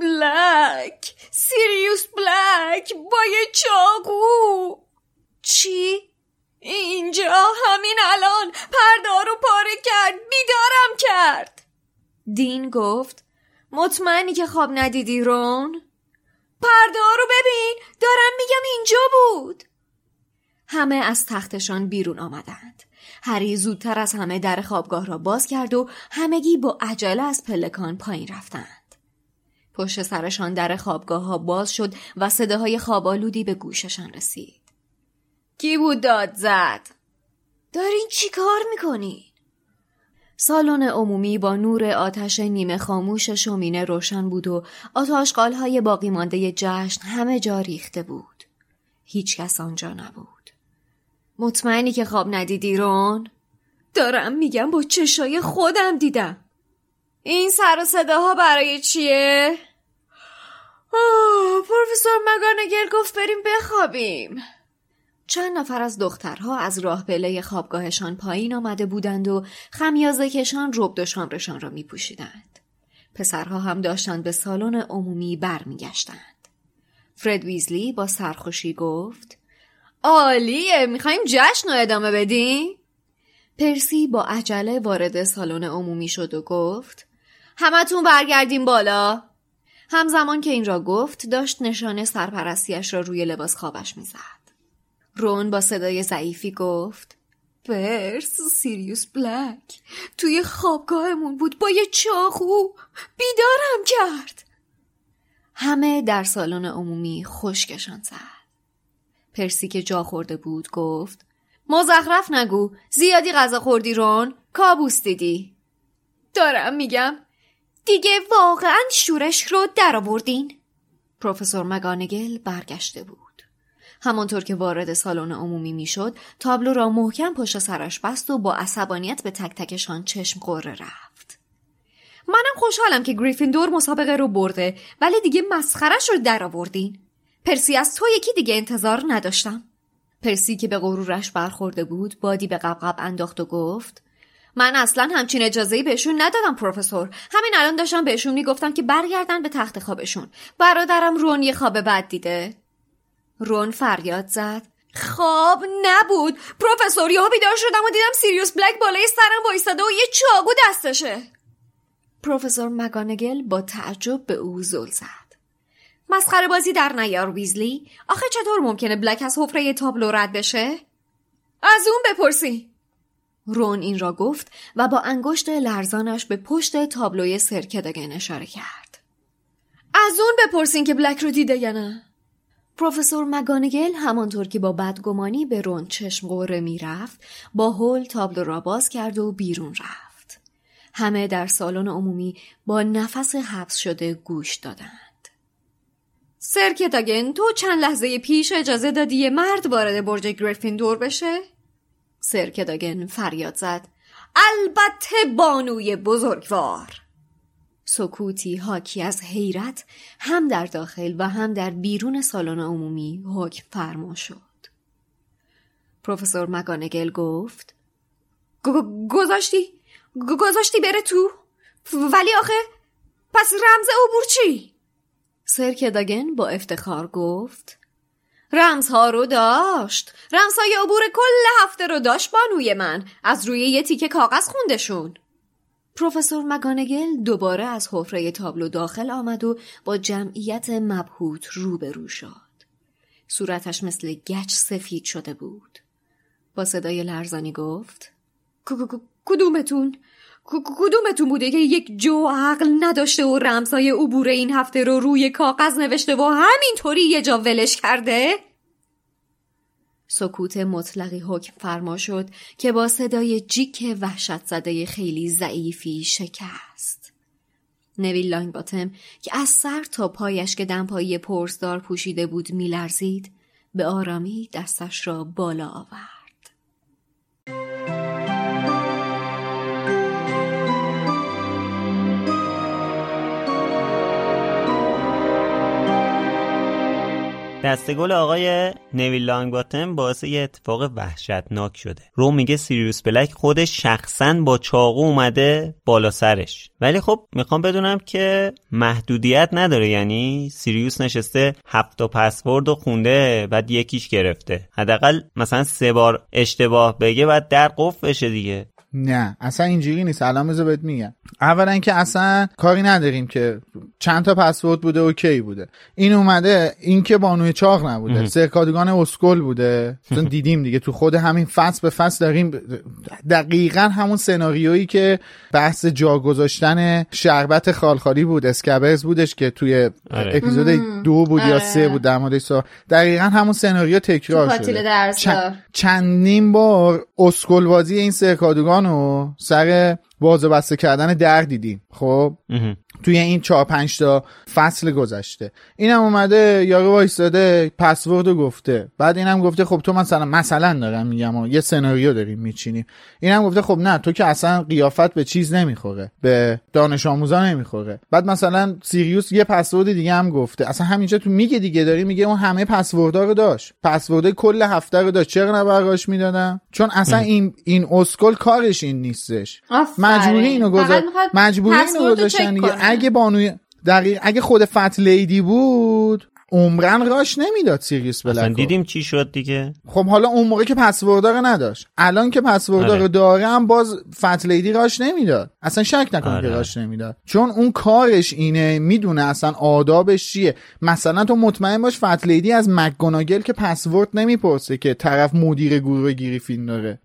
S4: Black! Sirius Black! با یه چاقو! چی؟ اینجا همین الان پرده رو پاره کرد بیدارم کرد دین گفت مطمئنی که خواب ندیدی رون؟ پرده رو ببین دارم میگم اینجا بود همه از تختشان بیرون آمدند هری زودتر از همه در خوابگاه را باز کرد و همگی با عجله از پلکان پایین رفتند پشت سرشان در خوابگاه ها باز شد و صداهای خوابالودی به گوششان رسید کی بود داد زد؟ دارین چی کار می‌کنین؟ سالن عمومی با نور آتش نیمه خاموش شومینه روشن بود و های باقی مانده جشن همه جا ریخته بود. هیچ کس آنجا نبود. مطمئنی که خواب ندیدی رون؟ دارم میگم با چشای خودم دیدم. این سر و صداها برای چیه؟ پروفسور مگانگل گفت بریم بخوابیم. چند نفر از دخترها از راه پله خوابگاهشان پایین آمده بودند و خمیازه کشان رب و شامرشان را می پوشیدند. پسرها هم داشتند به سالن عمومی برمیگشتند. فرد ویزلی با سرخوشی گفت عالیه می‌خوایم جشن رو ادامه بدیم؟ پرسی با عجله وارد سالن عمومی شد و گفت همتون برگردیم بالا. همزمان که این را گفت داشت نشانه سرپرستیش را روی لباس خوابش می‌زد. رون با صدای ضعیفی گفت برس سیریوس بلک توی خوابگاهمون بود با یه چاقو بیدارم کرد. همه در سالن عمومی خشکشان زد. پرسی که جا خورده بود گفت مزخرف نگو زیادی غذا خوردی رون؟ کابوس دیدی. دارم میگم دیگه واقعا شورش رو درآوردین پروفسور مگانگل برگشته بود. همانطور که وارد سالن عمومی می‌شد تابلو را محکم پشت سرش بست و با عصبانیت به تک تکشان چشم قره رفت. منم خوشحالم که گریفیندور مسابقه رو برده ولی دیگه مسخرش رو در آوردین. پرسی از تو یکی دیگه انتظار نداشتم. پرسی که به غرورش برخورده بود بادی به قبقب انداخت و گفت من اصلا همچین اجازه بهشون ندادم پروفسور. همین الان داشتم بهشون می‌گفتم که برگردن به تخت خوابشون. برادرم رون یه خواب بد دیده. رون فریاد زد. خواب نبود. پروفسور یهو بیدار شدم و دیدم سیریوس بلک بالای سرم وایستاده و یه چاقو دستشه. پروفسور مگانگل با تعجب به او زل زد. مسخره بازی در نیار ویزلی. آخه چطور ممکنه بلک از حفره تابلو رد بشه؟ از اون بپرسی. رون این را گفت و با انگشت لرزانش به پشت تابلوی سرکدگن اشاره کرد. از اون بپرسین که بلک رو دیده یا نه. پروفسور مگانگل همانطور که با بدگمانی به رون چشم قوره می‌رفت با هول تابلو را باز کرد و بیرون رفت. همه در سالن عمومی با نفس حبس شده گوش دادند. سرکتاگن تو چند لحظه پیش اجازه دادی یه مرد وارد برج گریفین دور بشه؟ سرکداگن فریاد زد. البته بانوی بزرگوار. سکوتی حاکی از حیرت هم در داخل و هم در بیرون سالن عمومی حکم فرما شد. پروفسور مگانگل گفت گذاشتی؟ گذاشتی بره تو؟ ولی آخه پس رمز عبور چی؟ سرکداگن با افتخار گفت رمزها رو داشت رمزهای عبور کل هفته رو داشت بانوی من از روی یه تیکه کاغذ خوندشون پروفسور مگانگل دوباره از حفره تابلو داخل آمد و با جمعیت مبهوت روبرو شد. صورتش مثل گچ سفید شده بود. با صدای لرزانی گفت کدومتون؟ کدومتون بوده که یک جو عقل نداشته و رمزهای عبور این هفته رو روی کاغذ نوشته و همینطوری یه جا ولش کرده؟ سکوت مطلقی حکم فرما شد که با صدای جیک وحشت زده خیلی ضعیفی شکست. نویل لانگ باتم که از سر تا پایش که دمپایی پرزدار پوشیده بود میلرزید به آرامی دستش را بالا آورد.
S2: دستگل آقای نویل لانگباتم باعث یه اتفاق وحشتناک شده. رو میگه سیریوس بلک خودش شخصا با چاقو اومده بالا سرش. ولی خب می‌خوام بدونم که محدودیت نداره یعنی سیریوس نشسته هفت پسورد و خونده بعد یکیش گرفته. حداقل مثلا سه بار اشتباه بگه بعد در قفل بشه دیگه.
S5: نه اصلا اینجوری نیست. الان بذار بهت میگم. اولا که اصلا کاری نداریم که چند تا پسورد بوده اوکی بوده. این اومده این که بانوی چاق نبوده. سرکادگان اسکل بوده. چون دیدیم دیگه تو خود همین فصل به فصل داریم. دقیقا همون سناریویی که بحث جا گذاشتن شربت خالخالی بود اسکبرز بودش که توی آره. اپیزود دو بود یا سه بود در مورد دقیقا همون سناریو تکرار شده. چندین بار اسکل بازی این سرکادگان رو سر باز بسته کردن در دیدیم. خب؟ توی این چهار پنج تا فصل گذشته. اینم اومده یارو وایستاده پسورد رو گفته. بعد اینم گفته خب تو مثلا مثلا دارم میگم یه سناریو داریم میچینیم. اینم گفته خب نه تو که اصلا قیافت به چیز نمی‌خوره. به دانش آموزا نمی‌خوره. بعد مثلا سیریوس یه پسورد دیگه هم گفته. اصلا همینجا تو میگه دیگه داری میگه اون همه پسوردها رو داشت. پسورد کل هفته رو داشت. چرا نبرقاش می‌دادم چون اصلا این این اسکل کارش این نیستش. مجبوری اینو گذاشت. مجبوری اینو گذاشتن اگه بانوی دقیق اگه خود Fat Lady بود عمرن راش نمی‌داد سیریوس بلک
S2: دیدیم چی شد دیگه؟
S5: خب حالا اون موقع که پسوردار نداشت. الان که پسوردار آره. داره هم باز Fat Lady راش نمی‌داد. اصلا شک نکن آره. که راش نمی‌داد. چون اون کارش اینه می‌دونه اصلا آدابش چیه. مثلا تو مطمئن باش Fat Lady از مکگوناگل که پسورد نمی‌پرسه که طرف مدیر گروه گریفیندوره.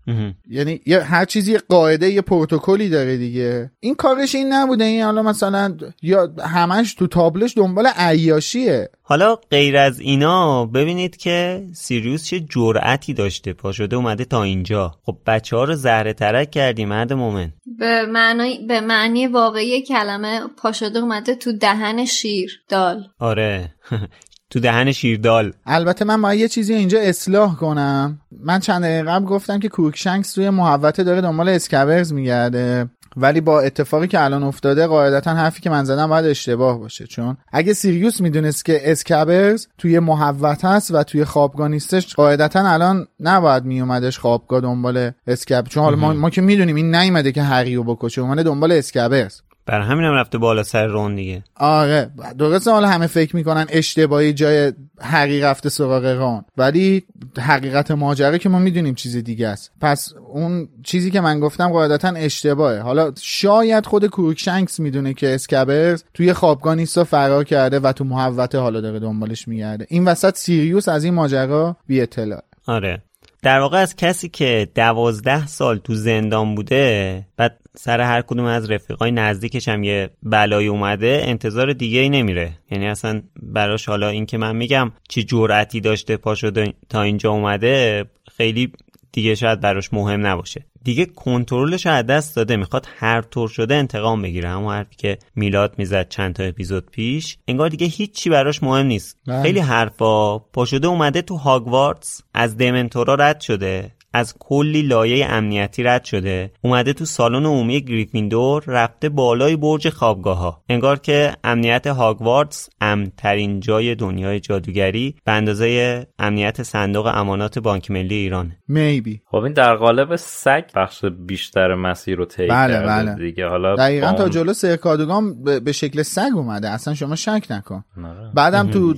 S5: یعنی یه هر چیزی یه قاعده یه پروتکلی داره دیگه. این کارش این نبوده. این حالا مثلا یا همش تو تابلوش دنبال عیاشیه.
S2: حالا غیر از اینا ببینید که سیریوس چه جرأتی داشته. پا شده اومده تا اینجا. خب بچه ها رو زهره ترک کردی مرد مومن.
S10: به معنی به معنی واقعی کلمه پا شده اومده تو دهن شیر دال.
S2: آره. تو دهن شیردال
S5: البته من باید یه چیزی اینجا اصلاح کنم. من چند دقیقه قبل گفتم که کورکشنکس توی محوطه داره دنبال اسکبرز میگرده. ولی با اتفاقی که الان افتاده قاعدتا حرفی که من زدم باید اشتباه باشه. چون اگه سیریوس می‌دونست که اسکبرز توی محوطه هست و توی خوابگاه نیستش قاعدتا الان نباید میومدش خوابگاه دنبال اسکب چون حالا ما, ما که می‌دونیم این نیومده که هریو بکشه اومده دنبال اسکبرز
S2: بر همین هم رفته بالا سر رون دیگه.
S5: آره درسته حالا همه فکر می‌کنن اشتباهی جای هری رفته سراغ رون. ولی حقیقت ماجرا که ما می‌دونیم چیز دیگه است. پس اون چیزی که من گفتم قاعدتا اشتباهه. حالا شاید خود کروکشنکس می‌دونه که اسکبرز توی خوابگاه نیست و فرار کرده و تو محوطه حالا داره دنبالش میگرده. این وسط سیریوس از این ماجرا بی اطلاع
S2: آره. در واقع از کسی که دوازده سال تو زندان بوده بعد سر هر کدوم از رفیقای نزدیکش هم یه بلایی اومده انتظار دیگه ای نمیره. یعنی اصلا براش حالا این که من میگم چی جرأتی داشته پا شده تا اینجا اومده خیلی دیگه شاید براش مهم نباشه. دیگه کنترلش از دست داده می‌خواد هر طور شده انتقام بگیره. همون حرفی که میلاد می‌زد چند تا اپیزود پیش انگار دیگه هیچی براش مهم نیست. بله. خیلی حرفا پا شده اومده تو هاگوارتس از دمنتورا رد شده. از کلی لایه امنیتی رد شده اومده تو سالن عمومی گریفیندور رفته بالای برج خوابگاه ها انگار که امنیت هاگوارتس امنترین جای دنیای جادوگری به اندازه امنیت صندوق امانات بانک ملی ایران
S5: میبی
S3: خب این در قالب سگ بخش بیشتر مسیر رو طی
S5: بله بله.
S3: دیگه. حالا
S5: دقیقا تا جلو سرکادوگان به شکل سگ اومده. اصلا شما شک نکن. آره. بعدم تو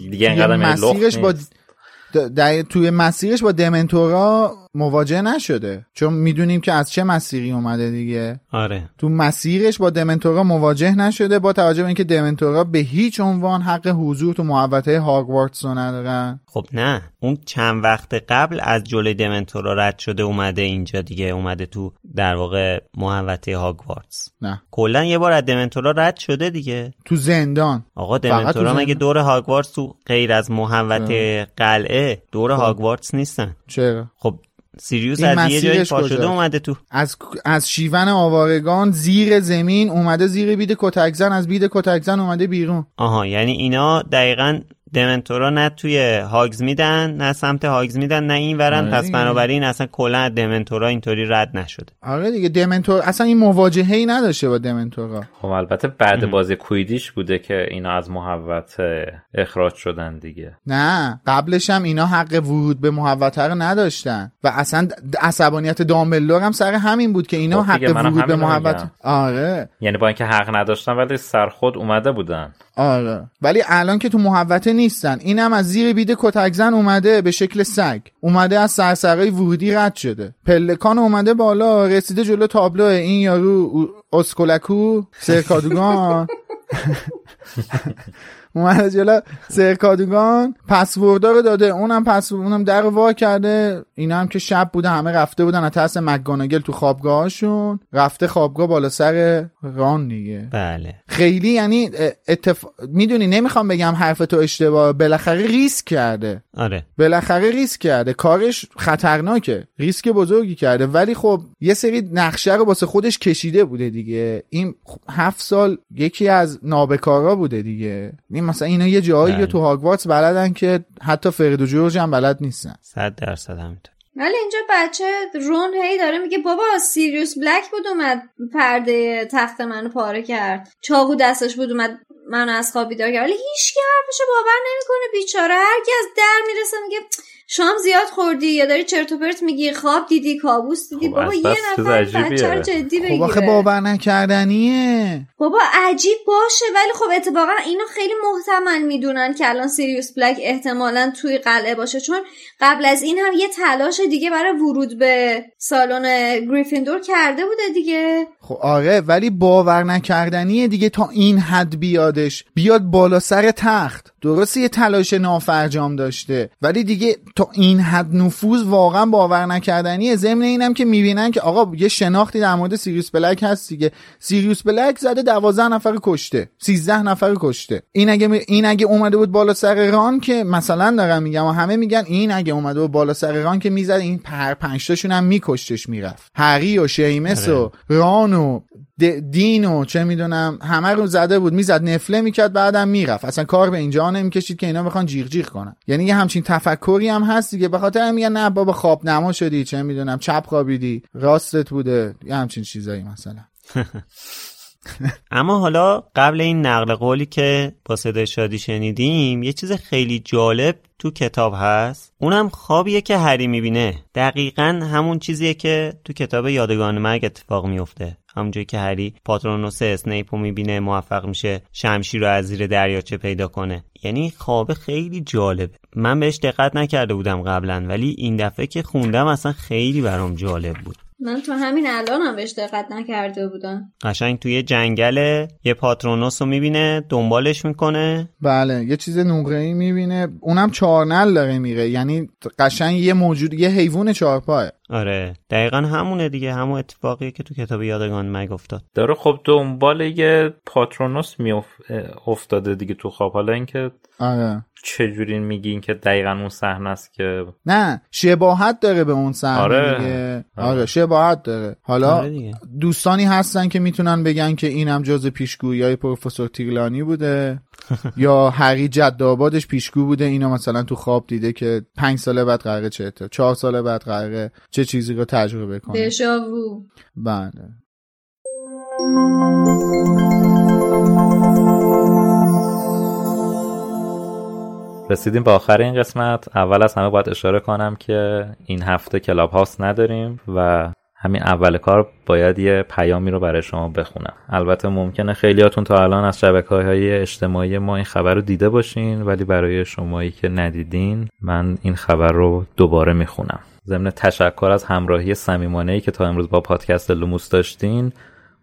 S5: مسیرش با توی مسیرش با دمنتورا مواجه نشده. چون می‌دونیم که از چه مسیری اومده دیگه.
S2: آره.
S5: تو مسیرش با دمنتورا مواجه نشده با توجه به اینکه دمنتورا به هیچ عنوان حق حضور تو محوطه هاگوارتس رو ندارن.
S2: خب نه. اون چند وقت قبل از جلوی دمنتورا رد شده اومده اینجا دیگه اومده تو در واقع محوطه هاگوارتس.
S5: نه.
S2: کلا یه بار از دمنتورا رد شده دیگه.
S5: تو زندان.
S2: آقا دمنتورا مگه دور هاگوارتس تو غیر از محوطه قلعه دور هاگوارتس نیستن؟
S5: چرا؟
S2: خب سیریوس از یه جایی پاشده اومده تو.
S5: از از شیون آوارگان زیر زمین اومده زیر بید کتکزن از بید کتکزن اومده بیرون.
S2: آها یعنی اینا دقیقا دمنتورا نه توی هاگز میدن نه سمت هاگز میدن نه این ورن. آره پس بنابراین اصلا کلا دمنتورا اینطوری رد نشده.
S5: آره دیگه دمنتور اصلا این مواجهه ای نداشته با دمنتورا.
S3: خب البته بعد بازی کویدیش بوده که اینا از محوطه اخراج شدن دیگه.
S5: نه قبلش هم اینا حق ورود به محوطه رو نداشتن. و اصلا عصبانیت دامبلور هم سر همین بود که اینا خب حق ورود به محوطه آره.
S3: یعنی با اینکه حق نداشتن ولی سر خود اومده بودن.
S5: آره. ولی الان که تو محوطه نیستن. اینم از زیر بید کتکزن اومده به شکل سگ. اومده از سرسرای ورودی رد شده. پلکان اومده بالا رسیده جلو تابلو این یارو اسکولکو سرکادوگان. اومده جلو. سرکادوگان پسوردا رو داده. اونم پس اونم در وا کرده. اینا هم که شب بوده همه رفته بودن. از ترس مک‌گونگال تو خوابگاهشون. رفته خوابگاه بالا سر رون دیگه.
S2: بله.
S5: خیلی یعنی اتف... می‌دونی نمی‌خوام بگم حرف تو اشتباه. بالاخره ریسک کرده.
S2: آره.
S5: بالاخره ریسک کرده. کارش خطرناکه. ریسک بزرگی کرده. ولی خب یه سری نقشه رو واسه خودش کشیده بوده دیگه. این هفت سال یکی از نابکارا بوده دیگه. این مثلا اینا یه جایی بله. تو هاگوارتس بلدن که حتی فرید و جورج هم بلد نیستن.
S2: صد درصد همینطور.
S4: ولی اینجا بچه رون هی داره میگه بابا سیریوس بلک بود اومد پرده تخت منو پاره کرد. چاقو دستش بود اومد منو از خواب بیدار کرد. ولی هیچ که حرفشو باور نمی‌کنه بیچاره. هر کی از در می‌رسه میگه شام زیاد خوردی یا داری چرت و پرت میگی خواب دیدی کابوس دیدی؟ خب بابا یه نفر بچه جدی بگیره.
S5: خب باور نکردنیه.
S4: بابا عجیب باشه ولی خب اتفاقا اینو خیلی محتمل می‌دونن که الان سیریوس بلک احتمالا توی قلعه باشه چون قبل از این هم یه تلاش دیگه برای ورود به سالن گریفیندور کرده بوده دیگه.
S5: خب آره ولی باور نکردنیه دیگه تا این حد بیادش. بیاد بالا سر تخت. درسته یه تلاش نافرجام داشته. ولی دیگه تا این حد نفوذ واقعا باور نکردنیه. ضمن اینم که می‌بینن که آقا یه شناختی در مورد سیریوس بلک هست دیگه. سیریوس بلک زده دوازده نفر کشته. سیزده نفر کشته. این اگه این اگه اومده بود بالا سر ران که مثلا دارم میگم و همه میگن این اگه اومده بود بالا سر ران که می‌زد این پر پنجتاشون هم میکشتش می‌رفت. هری و شیمس و آره. ران و دین و چه می‌دونم همه رو زده بود می‌زد نفله می‌کرد بعدم می‌رفت. اصلا کار به اینجا نمی‌کشید که اینا بخوان جیغ جیغ کنن. یعنی یه همچین تفکری هم هست دیگه. به خاطر میگن نه بابا خواب نما شدی چه می‌دونم چپ خوابیدی راستت بوده یه همچین چیزایی مثلا.
S2: اما حالا قبل این نقل قولی که با صدای شادی شنیدیم یه چیز خیلی جالب تو کتاب هست. اونم خوابیه که هری می‌بینه. دقیقا همون چیزیه که تو کتاب یادگان مرگ اتفاق میفته همونجایی که هری پاترونوس اسنیپ رو می‌بینه موفق میشه شمشیر رو از زیر دریاچه پیدا کنه. یعنی خواب خیلی جالب. من بهش دقت نکرده بودم قبلا ولی این دفعه که خوندم اصلا خیلی برام جالب بود.
S4: من تو همین الان هم بهش دقت نکرده بودم.
S2: قشنگ توی جنگل یه پاترونوس رو می‌بینه دنبالش می‌کنه.
S5: بله یه چیز نقره می‌بینه. اونم چارنل داره میره. یعنی قشنگ یه موجود یه حیوان چارپاه
S2: آره دقیقا همونه دیگه. همون اتفاقی که تو کتاب یادگان مگ افتاد.
S3: داره خب دنبال یه پاترونوس می افتاده دیگه تو خواب. حالا اینکه
S5: آره.
S3: چجوری میگین که دقیقا اون صحنه است که
S5: نه شباهت داره به اون صحنه
S3: آره.
S5: دیگه. آره. شباهت داره. حالا
S2: آره
S5: دوستانی هستن که می‌تونن بگن که اینم جز پیشگویی های پروفسور تیرلانی بوده یا هری جد آبادش پیشگو بوده اینا مثلا تو خواب دیده که پنج سال بعد قراره چه اتفاق چهار سال بعد قراره چه چیزی رو تجربه کنه.
S4: دژاوو.
S5: بله.
S3: رسیدیم به آخر این قسمت. اول از همه باید اشاره کنم که این هفته کلاب هاوس نداریم و همین اول کار باید یه پیامی رو برای شما بخونم. البته ممکنه خیلیاتون تا الان از شبکه های اجتماعی ما این خبر رو دیده باشین ولی برای شمایی که ندیدین من این خبر رو دوباره می‌خونم. ضمن تشکر از همراهی صمیمانه که تا امروز با پادکست لوموس داشتین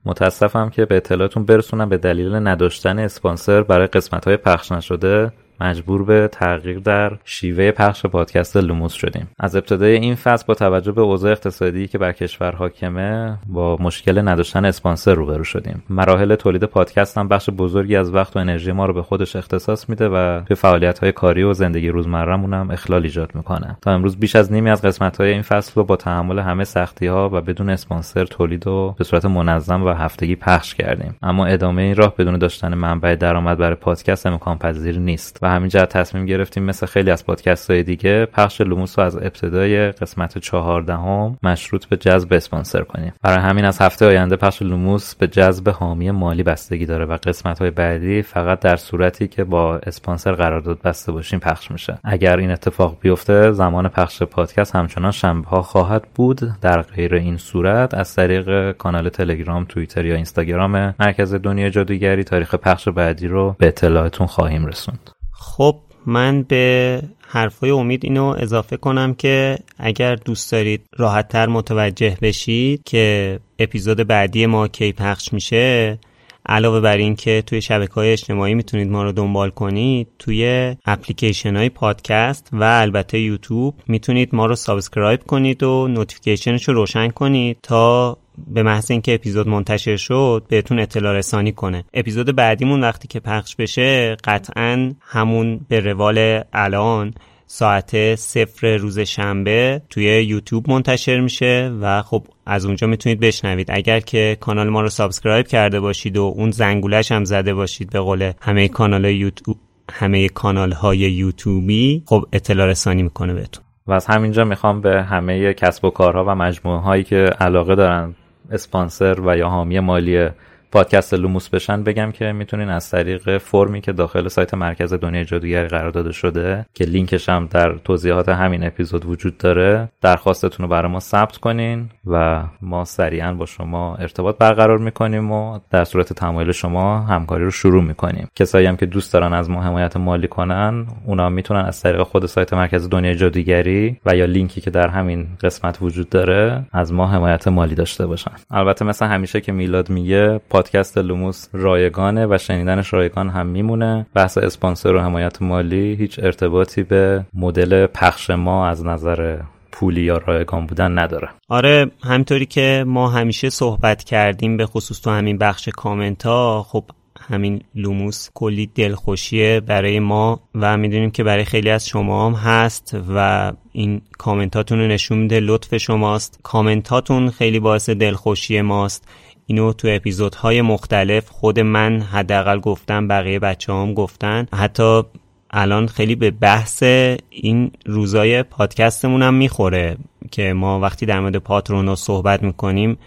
S3: متاسفم که به اطلاعتون برسونم به دلیل نداشتن اسپانسر برای قسمت های پخش نشده. مجبور به تغییر در شیوه پخش پادکست لوموس شدیم. از ابتدای این فصل با توجه به اوضاع اقتصادی که بر کشور حاکمه با مشکل نداشتن اسپانسر روبرو شدیم. مراحل تولید پادکست هم بخش بزرگی از وقت و انرژی ما رو به خودش اختصاص میده و به فعالیت های کاری و زندگی روزمرهمون هم اخلال ایجاد می‌کنه. تا امروز بیش از نیمی از قسمت های این فصل رو با تحمل همه سختی ها و بدون اسپانسر تولید و به صورت منظم و هفتگی پخش کردیم. اما ادامه این راه بدون داشتن منبع درآمد برای پادکست امکان پذیر نیست. به همین جهت تصمیم گرفتیم مثل خیلی از پادکست های دیگه پخش لوموس رو از ابتدای قسمت چهاردهم مشروط به جذب اسپانسر کنیم. برای همین از هفته آینده پخش لوموس به جذب حامی مالی بستگی داره و قسمت های بعدی فقط در صورتی که با اسپانسر قرارداد بسته باشیم پخش میشه. اگر این اتفاق بیفته زمان پخش پادکست همچنان شنبه ها خواهد بود. در غیر این صورت از طریق کانال تلگرام توییتر یا اینستاگرام مرکز دنیا جادوگری تاریخ پخش بعدی رو به اطلاعتون خواهیم رسوند.
S2: خب من به حرفای امید اینو اضافه کنم که اگر دوست دارید راحتتر متوجه بشید که اپیزود بعدی ما کی پخش میشه علاوه بر این که توی شبکه های اجتماعی می‌تونید ما رو دنبال کنید توی اپلیکیشن های پادکست و البته یوتیوب می‌تونید ما رو subscribe کنید و notification ش رو روشن کنید تا به محض اینکه اپیزود منتشر شد بهتون اطلاع رسانی کنه. اپیزود بعدیمون وقتی که پخش بشه قطعا همون به روال الان ساعت صفر روز شنبه توی یوتیوب منتشر میشه و خب از اونجا می‌تونید بشنوید. اگر که کانال ما رو subscribe کرده باشید و اون زنگولش هم زده باشید به قول همه کانال یوتیوب همه کانال های یوتیوبی خب اطلاع رسانی می‌کنه بهتون.
S3: و از همینجا می‌خوام به همه کسب و کارها و مجموعه هایی که علاقه دارن اسپانسر و یا حامی مالی پادکست لوموس بشن بگم که می‌تونین از طریق فرمی که داخل سایت مرکز دنیای جادوگری قرار داده شده که لینکش هم در توضیحات همین اپیزود وجود داره درخواستتون رو برای ما ثبت کنین و ما سریعا با شما ارتباط برقرار می‌کنیم و در صورت تمایل شما همکاری رو شروع می‌کنیم. کسایی هم که دوست دارن از ما حمایت مالی کنن اونا می‌تونن از طریق خود سایت مرکز دنیای جادوگری و یا لینکی که در همین قسمت وجود داره از ما حمایت مالی داشته باشن. البته مثل همیشه که میلاد میگه پادکست لوموس رایگانه و شنیدنش رایگان هم میمونه. بحث اسپانسر و حمایت مالی هیچ ارتباطی به مدل پخش ما از نظر پولی یا رایگان بودن نداره.
S2: آره همونطوری که ما همیشه صحبت کردیم به خصوص تو همین بخش کامنت ها خب همین لوموس کلی دلخوشیه برای ما و می‌دونیم که برای خیلی از شما هم هست و این کامنتاتون رو نشون میده لطف شماست. کامنتاتون خیلی باعث دلخوشی ماست. اینو تو اپیزودهای مختلف خود من حداقل گفتم بقیه بچه هم گفتن. حتی الان خیلی به بحث این روزای پادکستمون هم می‌خوره که ما وقتی در مورد پاترونو صحبت می‌کنیم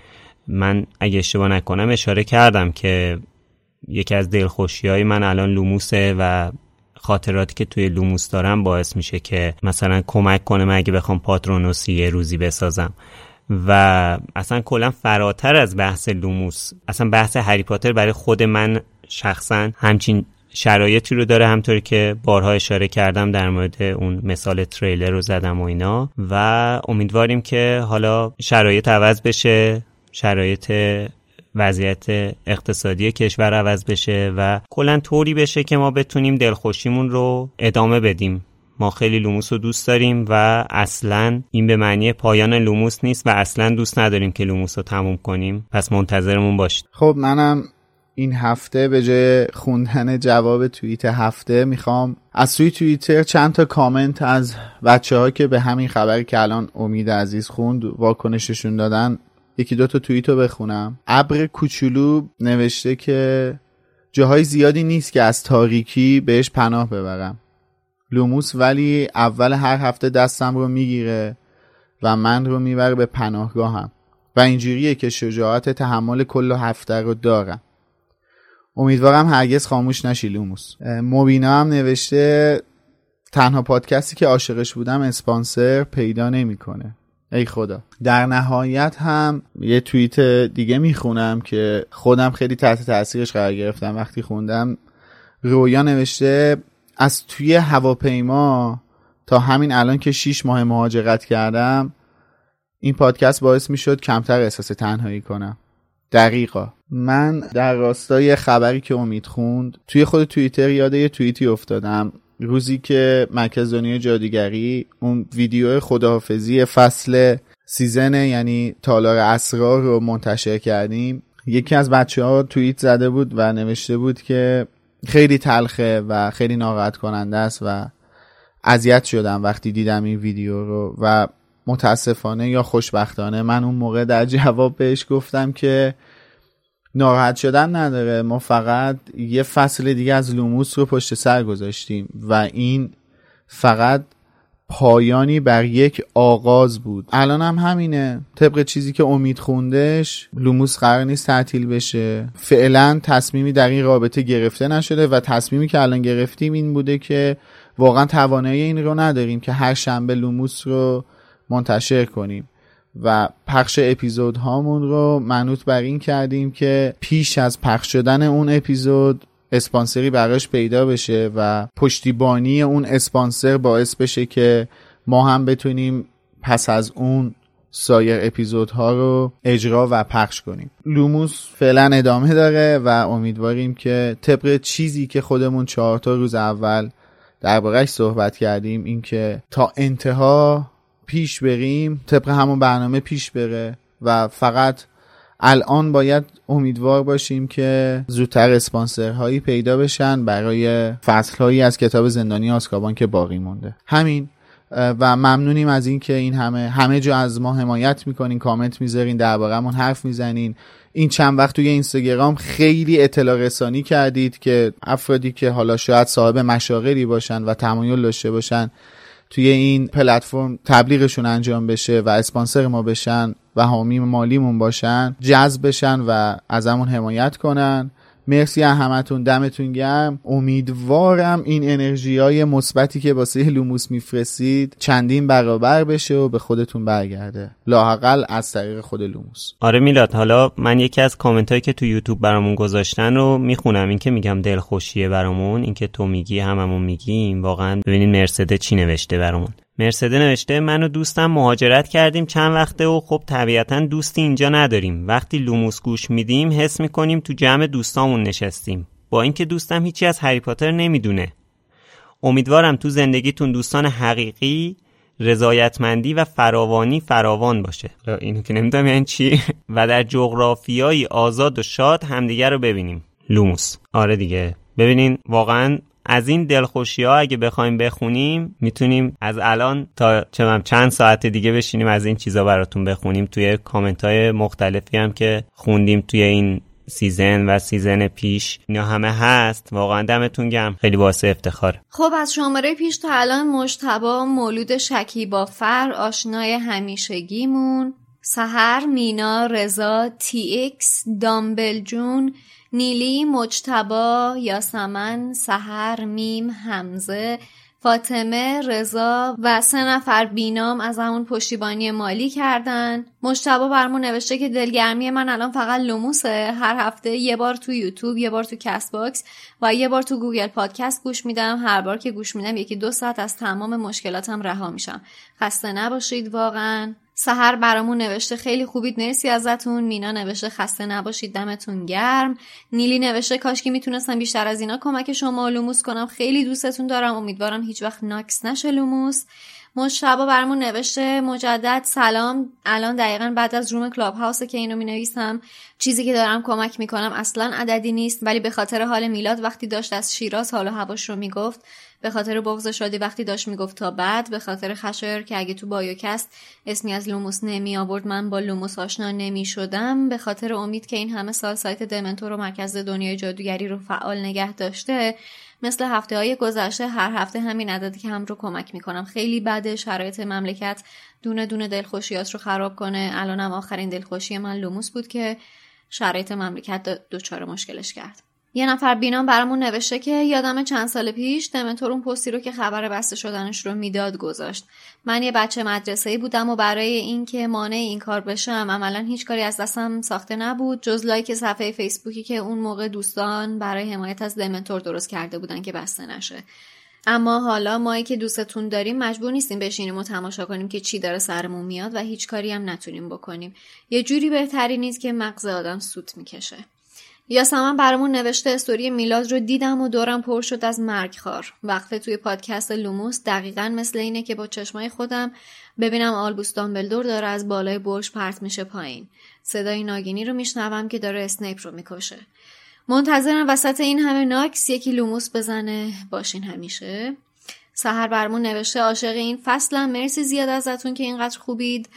S2: من اگه اشتباه نکنم اشاره کردم که یکی از دلخوشی های من الان لوموسه و خاطراتی که توی لوموس دارم باعث میشه که مثلا کمک کنه اگه بخوام پاترونوسی یه روزی بسازم. و اصلا کلا فراتر از بحث لوموس اصلا بحث هری پاتر برای خود من شخصا همچین شرایطی رو داره همطوری که بارها اشاره کردم در مورد اون مثال تریلر رو زدم و اینا. و امیدواریم که حالا شرایط عوض بشه شرایط وضعیت اقتصادی کشور عوض بشه و کلا طوری بشه که ما بتونیم دلخوشیمون رو ادامه بدیم. ما خیلی لوموس رو دوست داریم و اصلا این به معنی پایان لوموس نیست و اصلا دوست نداریم که لوموس رو تموم کنیم. پس منتظرمون باشید.
S5: خب منم این هفته به جای خوندن جواب توییت هفته می‌خوام از توی توییتر چند تا کامنت از بچه ها که به همین خبری که الان امید عزیز خوند واکنششون دادن یکی دو تا توییت رو بخونم. ابر کوچولو نوشته که جاهای زیادی نیست که از تاریکی بهش پناه ببرم. لوموس ولی اول هر هفته دستم رو می‌گیره و من رو می‌بره به پناهگاهم. و اینجوریه که شجاعت تحمل کل هفته رو دارم. امیدوارم هرگز خاموش نشی لوموس. مبینا هم نوشته تنها پادکستی که عاشقش بودم اسپانسر پیدا نمی‌کنه. ای خدا. در نهایت هم یه توییت دیگه می‌خونم که خودم خیلی تحت تاثیرش قرار گرفتم. وقتی خوندم رویا نوشته از توی هواپیما تا همین الان که 6 ماه مهاجرت کردم این پادکست باعث می‌شد کمتر احساس تنهایی کنم. دقیقا. من در راستای خبری که امید خوند توی خود توییتر یاد یه توییتی افتادم. روزی که مرکز دنیای جادوگری اون ویدیو خداحافظی فصل season یعنی تالار اسرار رو منتشر کردیم. یکی از بچه ها توییت زده بود و نوشته بود که خیلی تلخه و خیلی ناراحت کننده است و اذیت شدم وقتی دیدم این ویدیو رو و متاسفانه یا خوشبختانه من اون موقع در جواب بهش گفتم که ناراحت شدن نداره. ما فقط یه فصل دیگه از لوموس رو پشت سر گذاشتیم و این فقط پایانی بر یک آغاز بود. الان هم همینه. طبق چیزی که امید خوندش لوموس قرار نیست تعطیل بشه. فعلا تصمیمی در این رابطه گرفته نشده و تصمیمی که الان گرفتیم این بوده که واقعا توانایی این رو نداریم که هر شنبه لوموس رو منتشر کنیم. و پخش اپیزود هامون رو منوط بر این کردیم که پیش از پخش شدن اون اپیزود اسپانسری براش پیدا بشه و پشتیبانی اون اسپانسر باعث بشه که ما هم بتونیم پس از اون سایر اپیزودها رو اجرا و پخش کنیم. لوموس فعلا ادامه داره و امیدواریم که طبق چیزی که خودمون چهار تا روز اول دربارهش صحبت کردیم اینکه تا انتها پیش بریم طبق همون برنامه پیش بره و فقط الان باید امیدوار باشیم که زودتر اسپانسرهایی پیدا بشن برای فصلهایی از کتاب زندانی آسکابان که باقی مونده. همین و ممنونیم از اینکه این همه همه جا از ما حمایت می‌کنین کامنت می‌ذارین دربارهمون حرف می‌زنین. این چند وقت توی اینستاگرام خیلی اطلاع رسانی کردید که افرادی که حالا شاید صاحب مشاغلی باشن و تمایل داشته باشن توی این پلتفرم تبلیغشون انجام بشه و اسپانسر ما بشن و حامی مالیمون باشن جذب بشن و ازمون حمایت کنن. مرسی همتون دمتون گرم. امیدوارم این انرژی های مثبتی که واسه لوموس میفرستید چندین برابر بشه و به خودتون برگرده. لااقل از طریق خود لوموس.
S2: آره میلاد حالا من یکی از کامنت هایی که تو یوتیوب برامون گذاشتن رو می‌خونم. این که میگم دلخوشیه برامون این که تو میگی هممون میگیم. واقعا ببینین مرسده چی نوشته برامون. مرسده نوشته من و دوستم مهاجرت کردیم چند وقته و خب طبیعتا دوستی اینجا نداریم. وقتی لوموس گوش میدیم حس می‌کنیم تو جمع دوستامون نشستیم. با اینکه دوستم هیچی از هری پاتر نمی‌دونه. امیدوارم تو زندگیتون دوستان حقیقی رضایتمندی و فراوانی فراوان باشه. اینو که نمی‌دونم یعنی چی؟ و در جغرافیایی آزاد و شاد همدیگه رو ببینیم. لوموس. آره دیگه. ببینین واقعا از این دلخوشی ها اگه بخوایم بخونیم می‌تونیم از الان تا چند ساعت دیگه بشینیم از این چیزا براتون بخونیم. توی کامنت های مختلفی هم که خوندیم توی این season و season پیش اینا همه هست. واقعا دمتون گرم خیلی واسه افتخار.
S4: خب از شماره پیش تا الان مجتبا مولود شکیبا فر آشنای همیشگیمون. سحر مینا رضا TX دامبل جون نیلی مجتبا یاسمن سحر میم حمزه فاطمه رضا و سه نفر بینام از همون پشتیبانی مالی کردن. مجتبا برمون نوشته که دلگرمی من الان فقط لوموسه هر هفته یه بار تو یوتیوب یه بار تو کست باکس و یه بار تو گوگل پادکست گوش میدم. هر بار که گوش میدم یکی دو ساعت از تمام مشکلاتم رها میشم. خسته نباشید واقعا. سحر برامون نوشته خیلی خوبید. مرسی ازتون. مینا نوشته خسته نباشید. دمتون گرم. نیلی نوشته کاش که می‌تونستم بیشتر از اینا کمک شما لوموس کنم. خیلی دوستتون دارم. امیدوارم هیچ وقت ناکس نشه لوموس. مجتبا برامون نوشته مجدد سلام. الان دقیقا بعد از room کلاب هاوسه که اینو می نویسم چیزی که دارم کمک می‌کنم اصلا عددی نیست ولی به خاطر حال میلاد وقتی داشت از شیراز حال و هواش رو می‌گفت به خاطر بغض شادی وقتی داشت می‌گفت تا بعد به خاطر خشایر که اگه تو بایوکست اسمی از لوموس نمی آورد من با لوموس آشنا نمی شدم. به خاطر امید که این همه سال سایت دمنتور و مرکز دنیای جادوگری رو فعال نگه داشته مثل هفته های گذشته هر هفته همین که هم رو کمک می‌کنم. خیلی بده شرایط مملکت دونه دونه دلخوشیات رو خراب کنه. الانم آخرین دلخوشی من لوموس بود که شرایط مملکت دچار مشکلش کرد. یه نفر بینام برامون نوشته که یادم چند سال پیش دمنتور اون پستی رو که خبر بسته شدنش رو می‌داد گذاشت. من یه بچه مدرسه بودم و برای اینکه مانع این کار بشم عملا هیچ کاری از دستم ساخته نبود جز لایک صفحه فیسبوکی که اون موقع دوستان برای حمایت از دمنتور درست کرده بودن که بسته نشه. اما حالا مایی که دوستتون داریم مجبور نیستیم بشینیم و تماشا کنیم که چی داره سرمون میاد و هیچ کاری هم نتونیم بکنیم. یه جوری بهتری نیست که مغز آدم سوت می‌کشه. یاسمن برامون نوشته استوری میلاد رو دیدم و دورم پر شد از مرگخوار وقفه توی پادکست لوموس دقیقا مثل اینه که با چشمای خودم ببینم آلبوس دامبلدور داره از بالای برج پرت میشه پایین. صدای ناگینی رو میشنوم که داره اسنیپ رو می‌کشه. منتظرم وسط این همه ناکس یکی لوموس بزنه. باشین همیشه. سحر برمون نوشته عاشق این فصلم. مرسی زیاد ازتون که اینقدر خوبید.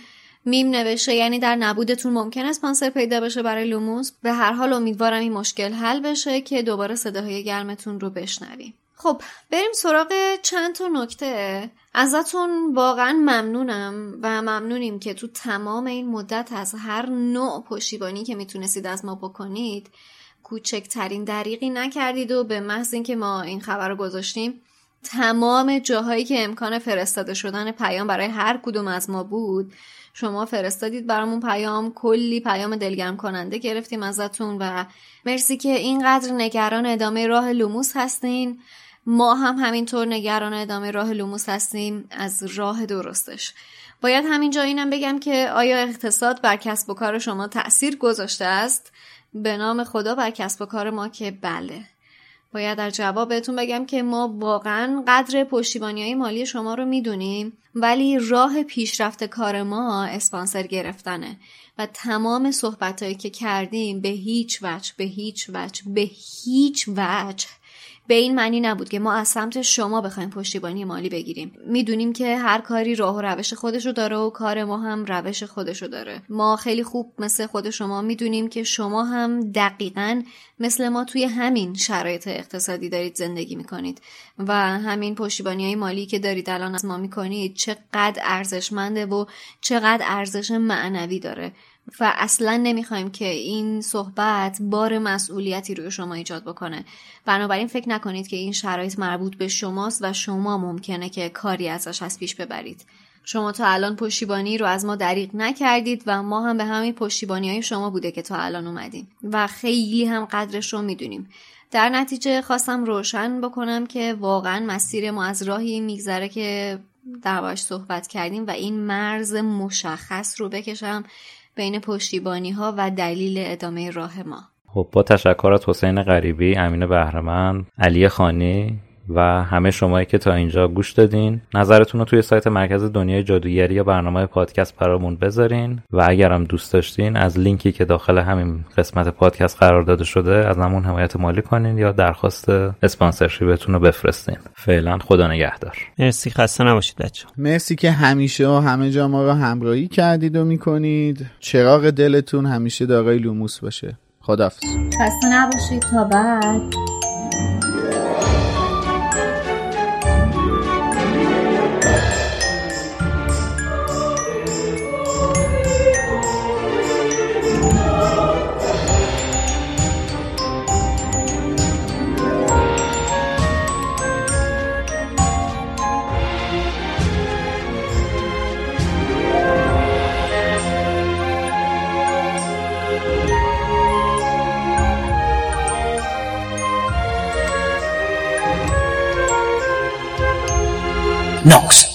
S4: میم نوشته یعنی در نبودتون ممکنه اسپانسر پیدا بشه برای لوموس. به هر حال امیدوارم این مشکل حل بشه که دوباره صداهای گرمتون رو بشنویم. خب بریم سراغ چند تا نکته. ازتون واقعا ممنونم و ممنونیم که تو تمام این مدت از هر نوع پشتیبانی که می‌تونستید از ما بکنید کوچکترین دریغی نکردید و به محض اینکه ما این خبر رو گذاشتیم تمام جاهایی که امکان فرستاده شدن پیام برای هر کدوم از ما بود. شما فرستادید برامون پیام. کلی پیام دلگرم کننده گرفتیم ازتون و مرسی که اینقدر نگران ادامه راه لوموس هستین. ما هم همینطور نگران ادامه راه لوموس هستیم از راه درستش. باید همینجا اینم بگم که آیا اقتصاد بر کسب و کار شما تأثیر گذاشته است؟ به نام خدا بر کسب و کار ما که بله. باید در جواب بهتون بگم که ما واقعا قدر پشتیبانی های مالی شما رو می‌دونیم ولی راه پیشرفت کار ما اسپانسر گرفتنه و تمام صحبت که کردیم به هیچ وجه به هیچ وجه به هیچ وجه به این معنی نبود که ما از سمت شما بخوایم پشتیبانی مالی بگیریم. می‌دونیم که هر کاری راه و روش خودشو داره و کار ما هم روش خودشو داره. ما خیلی خوب مثل خود شما می‌دونیم که شما هم دقیقا مثل ما توی همین شرایط اقتصادی دارید زندگی می‌کنید و همین پشتیبانی های مالی که دارید الان از ما می‌کنید چقدر ارزشمنده و چقدر ارزش معنوی داره. و اصلا نمی‌خوایم که این صحبت بار مسئولیتی روی شما ایجاد بکنه. بنابراین فکر نکنید که این شرایط مربوط به شماست و شما ممکنه که کاری ازش از پیش ببرید. شما تا الان پشتیبانی رو از ما دریغ نکردید و ما هم به همین پشتیبانی های شما بوده که تا الان اومدیم. و خیلی هم قدرش رو می‌دونیم. در نتیجه خواستم روشن بکنم که واقعا مسیر ما از راهی میگذره که در صحبت کردیم و این مرز مشخص رو بکشم بین پشتیبانی ها و دلیل ادامه راه ما.
S3: خب با تشکر از حسین غریبی، امین بهرمند، علی خانی و همه شمایی که تا اینجا گوش دادین نظرتون رو توی سایت مرکز دنیای جادوگری یا برنامه پادکست برامون بذارین. و اگرم دوست داشتین از لینکی که داخل همین قسمت پادکست قرار داده شده از همون حمایت مالی کنین یا درخواست sponsorship تون رو بفرستین. فعلا خدا نگهدار.
S2: مرسی خسته نباشید بچه
S5: مرسی که همیشه و همه جا ما رو همراهی کردید و می‌کنید. چراغ دلتون همیشه دارای لوموس باشه. خدافظ
S4: خسته نباشید. تا بعد.
S11: Knox.